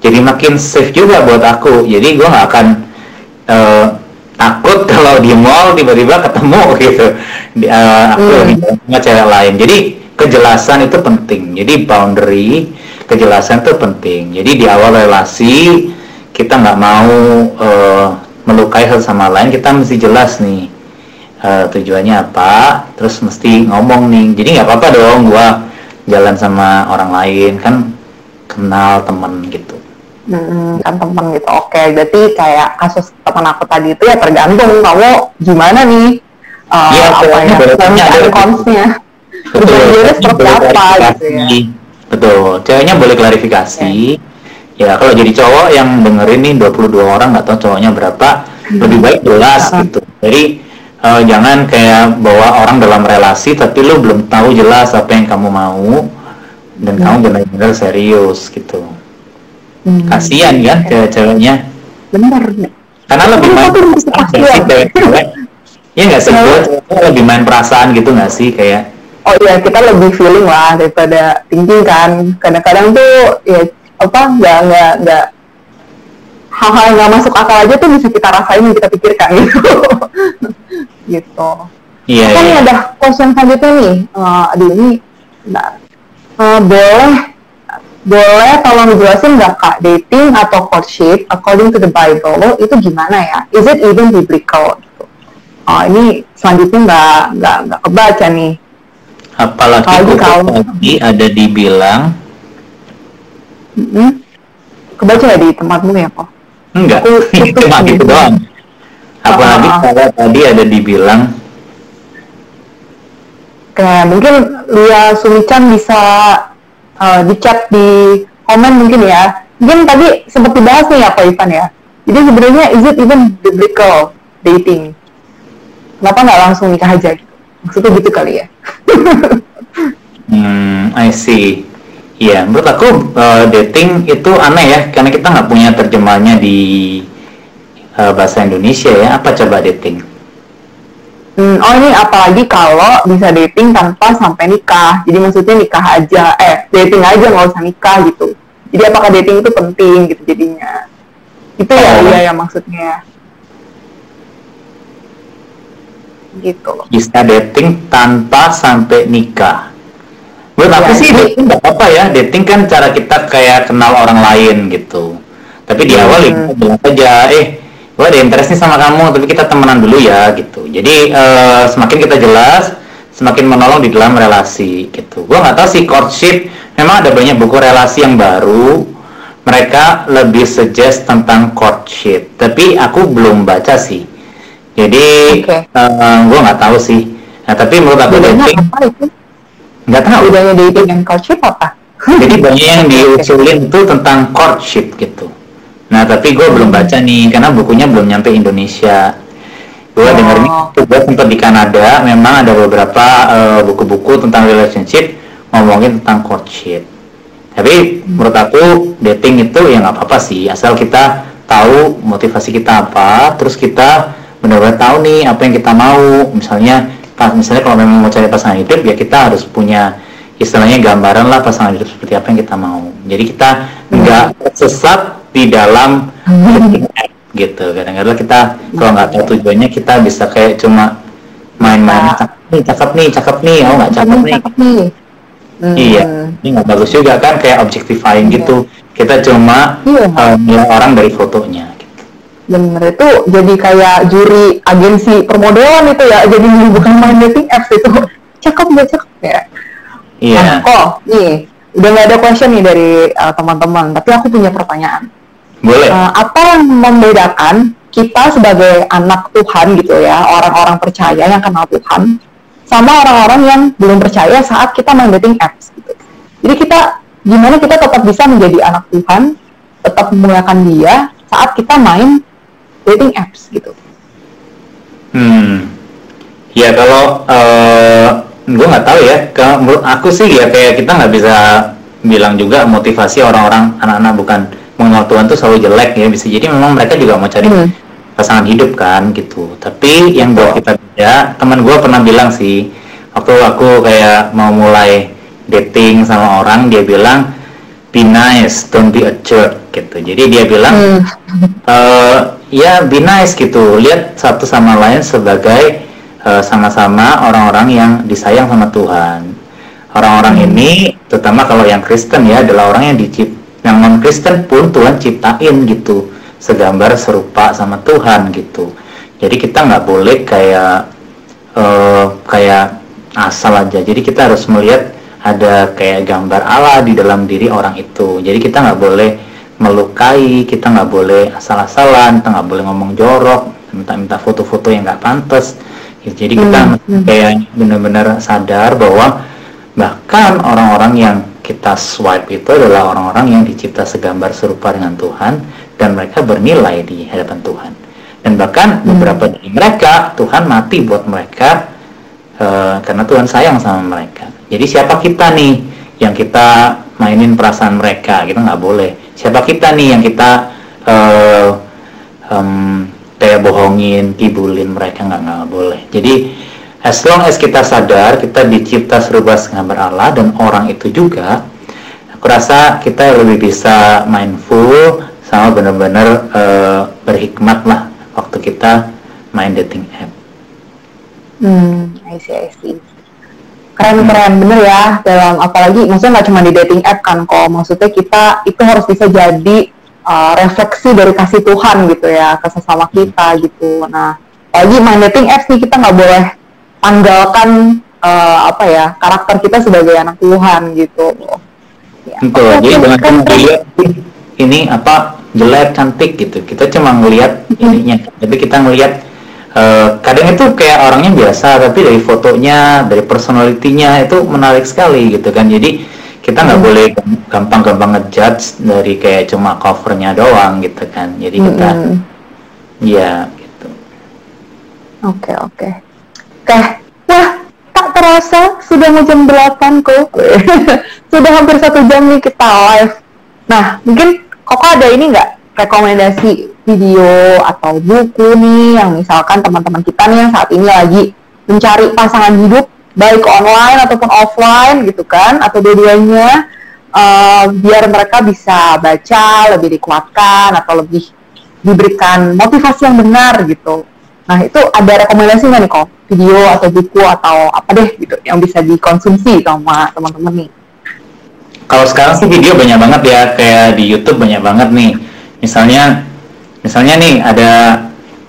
jadi makin safe juga buat aku. Jadi gue nggak akan eh, takut kalau di mall tiba-tiba ketemu gitu. Di- eh, aku Hmm. sama cewek lain. Jadi kejelasan itu penting. Jadi boundary, kejelasan itu penting. Jadi di awal relasi kita nggak mau eh, melukai satu sama lain, kita mesti jelas nih eh, tujuannya apa. Terus mesti ngomong nih. Jadi nggak apa-apa dong gua jalan sama orang lain kan kenal temen gitu. Hmm, kan temen gitu. Oke, berarti kayak kasus teman aku tadi itu ya tergantung kamu gimana nih. uh, Iya, apa ya, and boleh. cons-nya. Ceweknya seperti apa gitu ya. Betul, ceweknya boleh klarifikasi. Ya kalau jadi cowok yang dengerin nih 22 orang nggak tahu cowoknya berapa, lebih baik jelas Ah. gitu. Jadi eh, jangan kayak bawa orang dalam relasi tapi lu belum tahu jelas apa yang kamu mau dan kamu benar-benar serius gitu. Hmm, Kasihan kan cewek-ceweknya. Bener. Karena lebih main perasaan kasihan. sih cewek-cewek. Iya nggak sih, lebih main perasaan gitu nggak sih kayak Oh iya, kita lebih feeling lah daripada thinking kan. Kadang-kadang tuh ya apa nggak nggak nggak hal-hal nggak masuk akal aja tuh bisa kita rasain kita pikirkan gitu. gitu. iya kan iya. ada question selanjutnya nih. Eh, aduh ini bentar. Eh, boleh boleh tolong dijelasin nggak kak dating atau courtship according to the Bible itu gimana ya? Is it even biblical? Gitu. Oh, ini selanjutnya nggak nggak nggak kebaca nih. Apalagi kalau- tadi ada dibilang Mm-mm. Kebaca ya di tempatmu ya kok? enggak cuma gitu. doang apalagi Ah. kalau tadi ada dibilang Kayak mungkin Lia Sumichan bisa uh, di chat di komen mungkin ya. Mungkin tadi sempat dibahas nih ya Pak Ivan ya. Jadi sebenarnya is it even biblical dating? Kenapa nggak langsung nikah aja gitu? Maksudnya gitu kali ya? hmm I see Iya, menurut aku eh, dating itu aneh ya, karena kita nggak punya terjemahnya di eh, bahasa Indonesia ya. Apa coba dating? Hmm, oh ini apalagi kalau bisa dating tanpa sampai nikah. Jadi maksudnya nikah aja, eh dating aja nggak usah nikah gitu. Jadi apakah dating itu penting gitu jadinya? Itu ya Oh. Lia yang maksudnya. Gitu loh. Bisa dating tanpa sampai nikah. Menurut aku Ya, sih jadi- dating nggak apa ya. Dating kan cara kita kayak kenal orang lain gitu. Tapi di awal ya Hmm. kita bilang aja, eh, gue ada interest nih sama kamu, tapi kita temenan dulu ya gitu. Jadi eh, semakin kita jelas, semakin menolong di dalam relasi gitu. Gue nggak tahu sih courtship. Memang ada banyak buku relasi yang baru. Mereka lebih suggest tentang courtship, tapi aku belum baca sih. Jadi Oke. gue nggak tahu sih. Nah, tapi menurut aku dating nggak tahu. Bedanya dating dan courtship apa? Jadi banyak yang diusulin itu tentang courtship gitu. Nah tapi gue belum baca nih karena bukunya belum nyampe Indonesia. Gue Oh. dengernya gue sempat di Kanada memang ada beberapa eh, buku-buku tentang relationship ngomongin tentang courtship. Tapi menurut aku dating itu ya nggak apa-apa sih asal kita tahu motivasi kita apa, terus kita benar-benar tahu nih apa yang kita mau. Misalnya misalnya kalau memang mau cari pasangan hidup ya kita harus punya istilahnya gambaran lah pasangan hidup seperti apa yang kita mau. Jadi kita nggak sesat di dalam gitu. Kadang-kadang kita kalau nggak tahu tujuannya kita bisa kayak cuma main-main cakep nih, cakep nih, cakep nih, oh nggak cakep nih. Cakep nih. Hmm. Iya, ini nggak bagus juga kan kayak objectifying Iya. gitu. Kita cuma Iya. eh, nilai orang dari fotonya. Bener itu jadi kayak juri agensi permodelan itu ya jadi bukan main dating apps itu cakep gak cakep ya Iya. Nah, kok nih udah nggak ada question nih dari uh, teman-teman tapi aku punya pertanyaan Boleh. Uh, apa yang membedakan kita sebagai anak Tuhan gitu ya orang-orang percaya yang kenal Tuhan sama orang-orang yang belum percaya saat kita main dating apps gitu jadi kita gimana kita tetap bisa menjadi anak Tuhan tetap memuliakan dia saat kita main dating apps gitu Hmm. Ya kalau eh gue nggak tahu ya. Kalau menurut aku sih ya kayak kita nggak bisa bilang juga motivasi orang-orang anak-anak bukan mengenal Tuhan tuh selalu jelek ya. Bisa jadi memang mereka juga mau cari Hmm. pasangan hidup kan gitu. Tapi yang buat kita beda, teman gue pernah bilang sih waktu aku kayak mau mulai dating sama orang dia bilang be nice, don't be a jerk gitu. Jadi dia bilang Hmm. eh ya be nice gitu. Lihat satu sama lain sebagai eh, sama-sama orang-orang yang disayang sama Tuhan. Orang-orang ini terutama kalau yang Kristen ya adalah orang yang dicip yang non Kristen pun Tuhan ciptain gitu. Segambar serupa sama Tuhan gitu. Jadi kita nggak boleh kayak eh, kayak asal aja. Jadi kita harus melihat ada kayak gambar Allah di dalam diri orang itu. Jadi kita nggak boleh melukai kita nggak boleh asal-asalan kita nggak boleh ngomong jorok minta-minta foto-foto yang nggak pantas gitu. jadi kita Hmm, hmm. kayak benar-benar sadar bahwa bahkan orang-orang yang kita swipe itu adalah orang-orang yang dicipta segambar serupa dengan Tuhan dan mereka bernilai di hadapan Tuhan dan bahkan beberapa dari mereka Tuhan mati buat mereka eh, karena Tuhan sayang sama mereka jadi siapa kita nih yang kita mainin perasaan mereka kita nggak boleh. Siapa kita nih yang kita eh, em, kayak bohongin kibulin mereka nggak nggak boleh. Jadi as long as kita sadar kita dicipta serupa segambar Allah dan orang itu juga aku rasa kita lebih bisa mindful sama benar-benar eh, berhikmat lah waktu kita main dating app. Hmm, I see, I see. Keren, keren, bener ya. Dalam apalagi, maksudnya nggak cuma di dating app kan, kok. Maksudnya kita itu harus bisa jadi uh, refleksi dari kasih Tuhan gitu ya ke sesama kita gitu. Nah, apalagi main dating apps nih kita nggak boleh tanggalkan uh, apa ya karakter kita sebagai anak Tuhan gitu. Ya, Betul, jadi jangan cuma keren. dilihat "Ih, ini apa jelek cantik gitu. Kita cuma ngelihat ininya, tapi kita ngelihat eh, kadang itu kayak orangnya biasa, tapi dari fotonya, dari personalitinya itu menarik sekali gitu kan. Jadi kita nggak boleh gampang-gampang ngejudge dari kayak cuma covernya doang gitu kan. Jadi kita ya gitu. Oke oke. Oke. Wah, tak terasa sudah mau jam 8 kok. sudah hampir satu jam nih kita live. Nah, mungkin Koko ada ini nggak rekomendasi video atau buku nih yang misalkan teman-teman kita nih yang saat ini lagi mencari pasangan hidup baik online ataupun offline gitu kan atau dua-duanya eh, biar mereka bisa baca lebih dikuatkan atau lebih diberikan motivasi yang benar gitu. Nah itu ada rekomendasi nggak nih kok video atau buku atau apa deh gitu yang bisa dikonsumsi sama teman-teman nih? Kalau sekarang sih video banyak banget ya, kayak di YouTube banyak banget nih. Misalnya, misalnya nih ada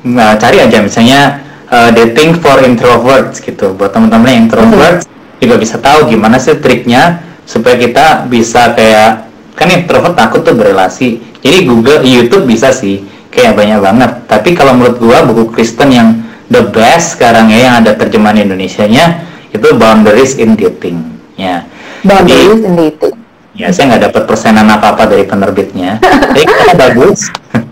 nah, cari aja misalnya uh, dating for introverts gitu. Buat teman-teman yang introvert juga bisa tahu gimana sih triknya supaya kita bisa kayak kan introvert takut tuh berrelasi. Jadi Google, YouTube bisa sih kayak banyak banget. Tapi kalau menurut gua buku Kristen yang the best sekarang ya yang ada terjemahan Indonesianya itu Boundaries in Dating. Ya. Jadi- Boundaries in dating. Ya, saya nggak dapat persenan apa-apa dari penerbitnya. Tapi bagus.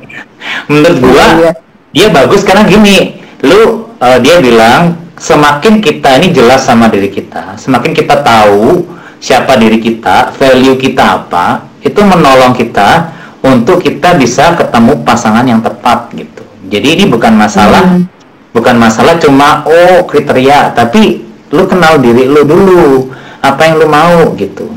Menurut gua, Iya. dia bagus karena gini, lu eh, dia bilang semakin kita ini jelas sama diri kita, semakin kita tahu siapa diri kita, value kita apa, itu menolong kita untuk kita bisa ketemu pasangan yang tepat gitu. Jadi ini bukan masalah, Hmm. bukan masalah cuma oh kriteria, tapi lu kenal diri lu dulu, apa yang lu mau gitu.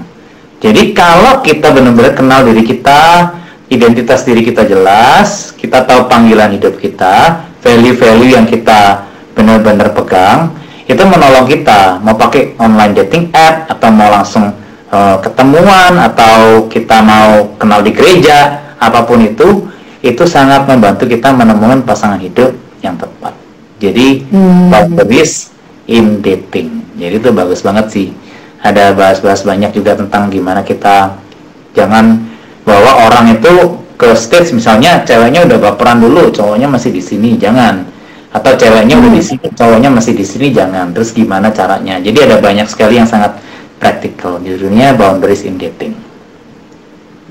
Jadi kalau kita benar-benar kenal diri kita, identitas diri kita jelas, kita tahu panggilan hidup kita, value-value yang kita benar-benar pegang, itu menolong kita mau pakai online dating app atau mau langsung eh, ketemuan atau kita mau kenal di gereja, apa pun itu, itu sangat membantu kita menemukan pasangan hidup yang tepat. Jadi Hmm. boundaries in dating. Jadi itu bagus banget sih. Ada bahas-bahas banyak juga tentang gimana kita jangan bawa orang itu ke stage misalnya ceweknya udah baperan dulu, cowoknya masih di sini, jangan. Atau ceweknya udah di sini, cowoknya masih di sini, jangan. Terus gimana caranya? Jadi ada banyak sekali yang sangat praktikal. Judulnya boundaries in dating.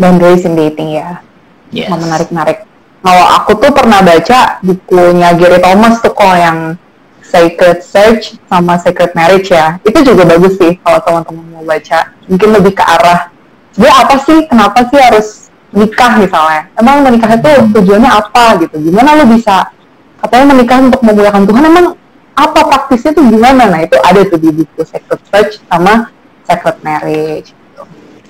Boundaries in dating ya. Yes. Wah, menarik-menarik. Kalau aku tuh pernah baca bukunya Gary Thomas tuh kok yang Sacred Search sama Sacred Marriage ya. Itu juga bagus sih kalau teman-teman mau baca. Mungkin lebih ke arah dia apa sih, kenapa sih harus nikah misalnya. Emang menikah itu tujuannya apa gitu. Gimana lu bisa katanya menikah untuk memuliakan Tuhan emang apa praktisnya tuh gimana? Nah itu ada tuh di buku Sacred Search sama Sacred Marriage.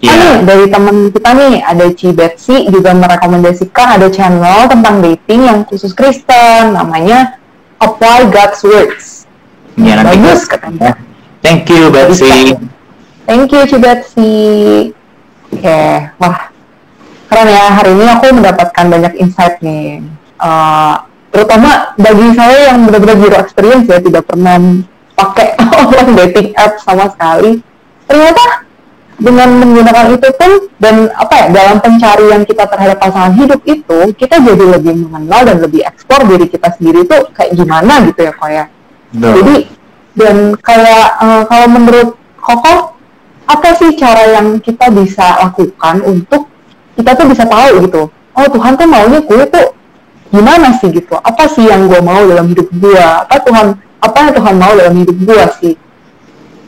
Iya. Ah, nih, dari temen kita nih, ada Ci Betsy juga merekomendasikan ada channel tentang dating yang khusus Kristen, namanya Apply God's Words. Ya, nanti Bagus katanya. Thank you, Betsy. Thank you Ci Betsy. Oke, wah keren ya. Hari ini aku mendapatkan banyak insight nih. Eh, terutama bagi saya yang benar-benar zero experience ya, tidak pernah pakai online dating app sama sekali. Ternyata dengan menggunakan itu pun dan apa ya dalam pencarian kita terhadap pasangan hidup itu kita jadi lebih mengenal dan lebih eksplor diri kita sendiri itu kayak gimana gitu ya kok ya. Betul. Jadi dan kayak eh, kalau menurut Koko apa sih cara yang kita bisa lakukan untuk kita tuh bisa tahu gitu. Oh Tuhan tuh maunya gue tuh gimana sih gitu. Apa sih yang gue mau dalam hidup gue? Apa Tuhan apa yang Tuhan mau dalam hidup gue sih?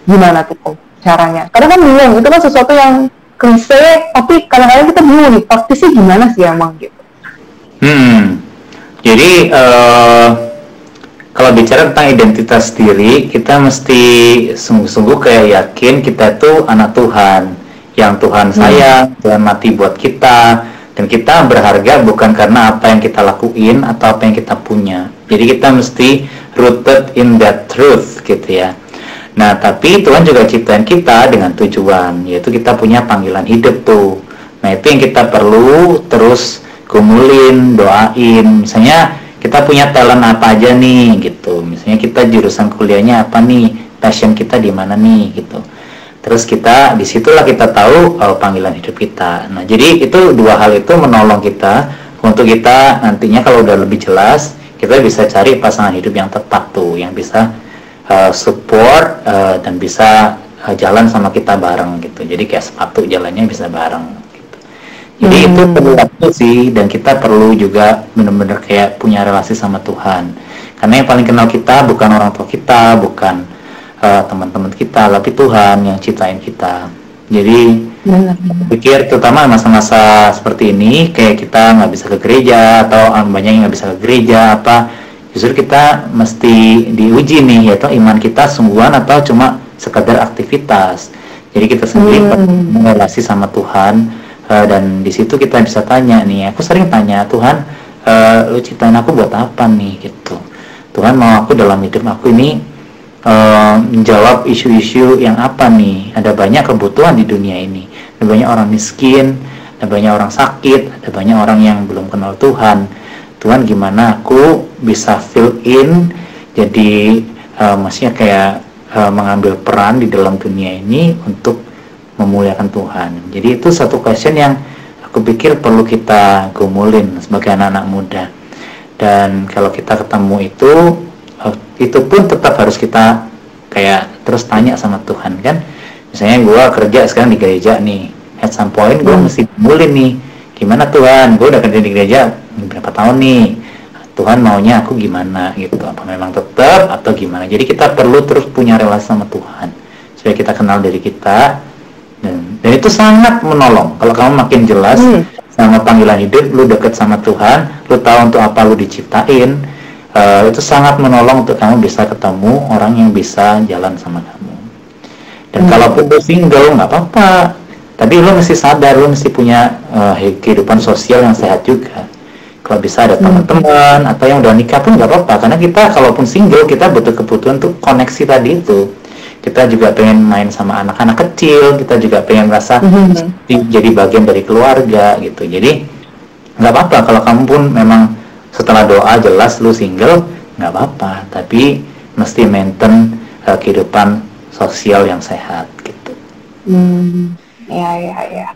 Gimana tuh kok caranya? Karena kan bingung itu kan sesuatu yang klise tapi kadang-kadang kita bingung nih praktisnya gimana sih emang gitu. Hmm. Jadi eh, kalau bicara tentang identitas diri, kita mesti sungguh-sungguh kayak yakin kita itu anak Tuhan, yang Tuhan sayang, Tuhan mati buat kita, dan kita berharga bukan karena apa yang kita lakuin atau apa yang kita punya. Jadi kita mesti rooted in that truth gitu ya. Nah, tapi Tuhan juga ciptain kita dengan tujuan, yaitu kita punya panggilan hidup tuh. Nah, itu yang kita perlu terus gumulin, doain. Misalnya kita punya talent apa aja nih gitu. Misalnya kita jurusan kuliahnya apa nih, passion kita di mana nih gitu. Terus kita di situlah kita tahu uh, panggilan hidup kita. Nah, jadi itu dua hal itu menolong kita untuk kita nantinya kalau udah lebih jelas, kita bisa cari pasangan hidup yang tepat tuh, yang bisa uh, support uh, dan bisa uh, jalan sama kita bareng gitu. Jadi kayak sepatu jalannya bisa bareng. Jadi itu perlu waktu sih dan kita perlu juga benar-benar kayak punya relasi sama Tuhan. Karena yang paling kenal kita bukan orang tua kita, bukan uh, teman-teman kita, tapi Tuhan yang ciptain kita. Jadi Benar. pikir terutama masa-masa seperti ini kayak kita nggak bisa ke gereja atau banyak yang nggak bisa ke gereja apa justru kita mesti diuji nih yaitu iman kita sungguhan atau cuma sekadar aktivitas jadi kita sendiri Hmm. relasi sama Tuhan eh, dan di situ kita bisa tanya nih aku sering tanya Tuhan eh, lu ciptain aku buat apa nih? Gitu. Tuhan mau aku dalam hidup aku ini eh, menjawab isu-isu yang apa nih? Ada banyak kebutuhan di dunia ini. Ada banyak orang miskin ada banyak orang sakit ada banyak orang yang belum kenal Tuhan. Tuhan gimana aku bisa fill in jadi eh, maksudnya kayak eh, mengambil peran di dalam dunia ini untuk memuliakan Tuhan. Jadi itu satu question yang aku pikir perlu kita gumulin sebagai anak-anak muda. Dan kalau kita ketemu itu eh, itu pun tetap harus kita kayak terus tanya sama Tuhan kan? Misalnya gua kerja sekarang di gereja nih at some point gua mesti gumulin nih gimana Tuhan? Gua udah kerja di gereja berapa tahun nih? Tuhan maunya aku gimana? Gitu. Apa memang tetap atau gimana? Jadi kita perlu terus punya relasi sama Tuhan supaya kita kenal diri kita dan, dan itu sangat menolong. Kalau kamu makin jelas Hmm. sama panggilan hidup lu deket sama Tuhan lu tahu untuk apa lu diciptain eh, itu sangat menolong untuk kamu bisa ketemu orang yang bisa jalan sama kamu. Dan kalaupun lu single nggak apa-apa. Tapi lu mesti sadar lu mesti punya eh, kehidupan sosial yang sehat juga. Kalau bisa ada teman-teman atau yang udah nikah pun nggak apa-apa. Karena kita kalaupun single kita butuh kebutuhan untuk koneksi tadi itu kita juga pengen main sama anak-anak kecil kita juga pengen merasa Mhm. di- jadi bagian dari keluarga gitu. Jadi nggak apa-apa. Kalau kamu pun memang setelah doa jelas lu single nggak apa-apa. Tapi mesti maintain uh, kehidupan sosial yang sehat gitu. Hmm. Ya ya ya.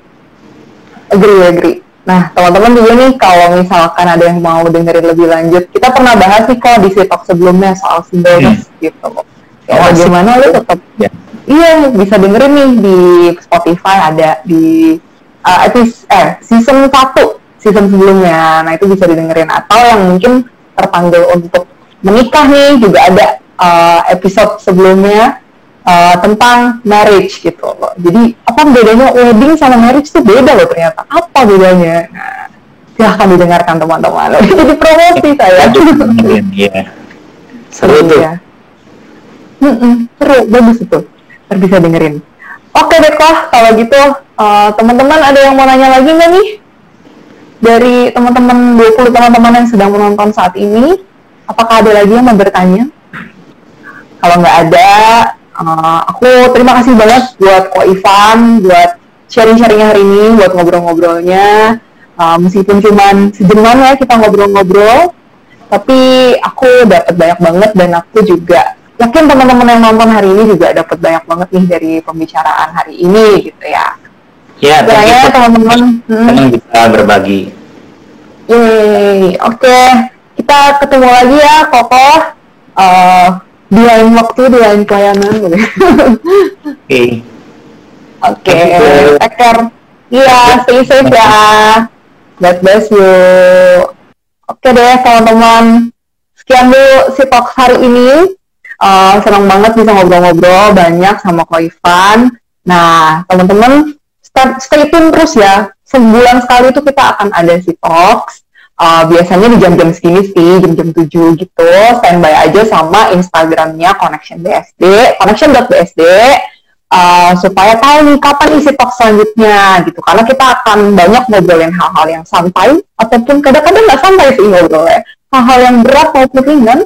Agree agree. Nah, teman-teman juga nih kalau misalkan ada yang mau dengerin lebih lanjut, kita pernah bahas nih kok di sitok sebelumnya soal singleness hmm. gitu. Ya, oh, bagaimana lu tetap ya. Iya, bisa dengerin nih di Spotify ada di uh, episode eh season 1, season sebelumnya. Nah, itu bisa didengerin atau yang mungkin terpanggil untuk menikah nih juga ada uh, episode sebelumnya uh, tentang marriage gitu loh. Jadi apa bedanya wedding sama marriage itu beda loh ternyata. Apa bedanya? Nah, silahkan didengarkan teman-teman. Jadi promosi saya. Iya. Seru tuh. Mm seru, bagus itu. Ntar dengerin. Oke deh kok, kalau gitu uh, teman-teman ada yang mau nanya lagi nggak nih? Dari teman-teman 20 teman-teman yang sedang menonton saat ini, apakah ada lagi yang mau bertanya? Kalau nggak ada, uh, aku terima kasih banget buat Ko Ivan buat sharing-sharingnya hari ini buat ngobrol-ngobrolnya uh, meskipun cuman sejenak ya kita ngobrol-ngobrol tapi aku dapat banyak banget dan aku juga yakin teman-teman yang nonton hari ini juga dapat banyak banget nih dari pembicaraan hari ini gitu ya. Ya, ya teman-teman hmm. bisa berbagi. Yeay, oke. Okay. Kita ketemu lagi ya, Koko. Uh, di lain waktu di lain pelayanan oke okay. oke okay. take care iya stay safe ya God bless you oke okay deh teman-teman sekian dulu si talk hari ini uh, senang banget bisa ngobrol-ngobrol banyak sama Ko Ivan. Nah teman-teman stay tune terus ya. Sebulan sekali itu kita akan ada si talks. Uh, biasanya di jam-jam segini sih, jam-jam 7 gitu, standby aja sama Instagramnya Connection BSD, connection.bsd, uh, supaya tahu nih kapan isi talk selanjutnya gitu. Karena kita akan banyak ngobrolin hal-hal yang santai, ataupun kadang-kadang nggak santai sih ngobrolnya. Hal-hal yang berat maupun ringan,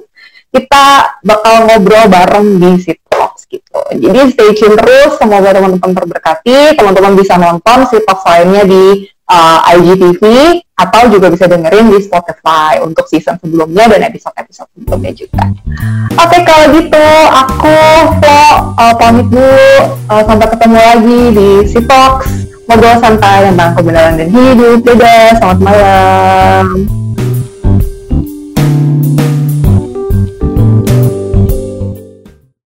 kita bakal ngobrol bareng di si Talks gitu. Jadi stay tune terus, semoga teman-teman terberkati, teman-teman bisa nonton si Talks lainnya di uh, IGTV atau juga bisa dengerin di Spotify untuk season sebelumnya dan episode-episode sebelumnya juga. Oke, okay, kalau gitu aku Flo uh, pamit dulu. Uh, sampai ketemu lagi di Sipox ngobrol santai tentang kebenaran dan hidup. Dadah, selamat malam.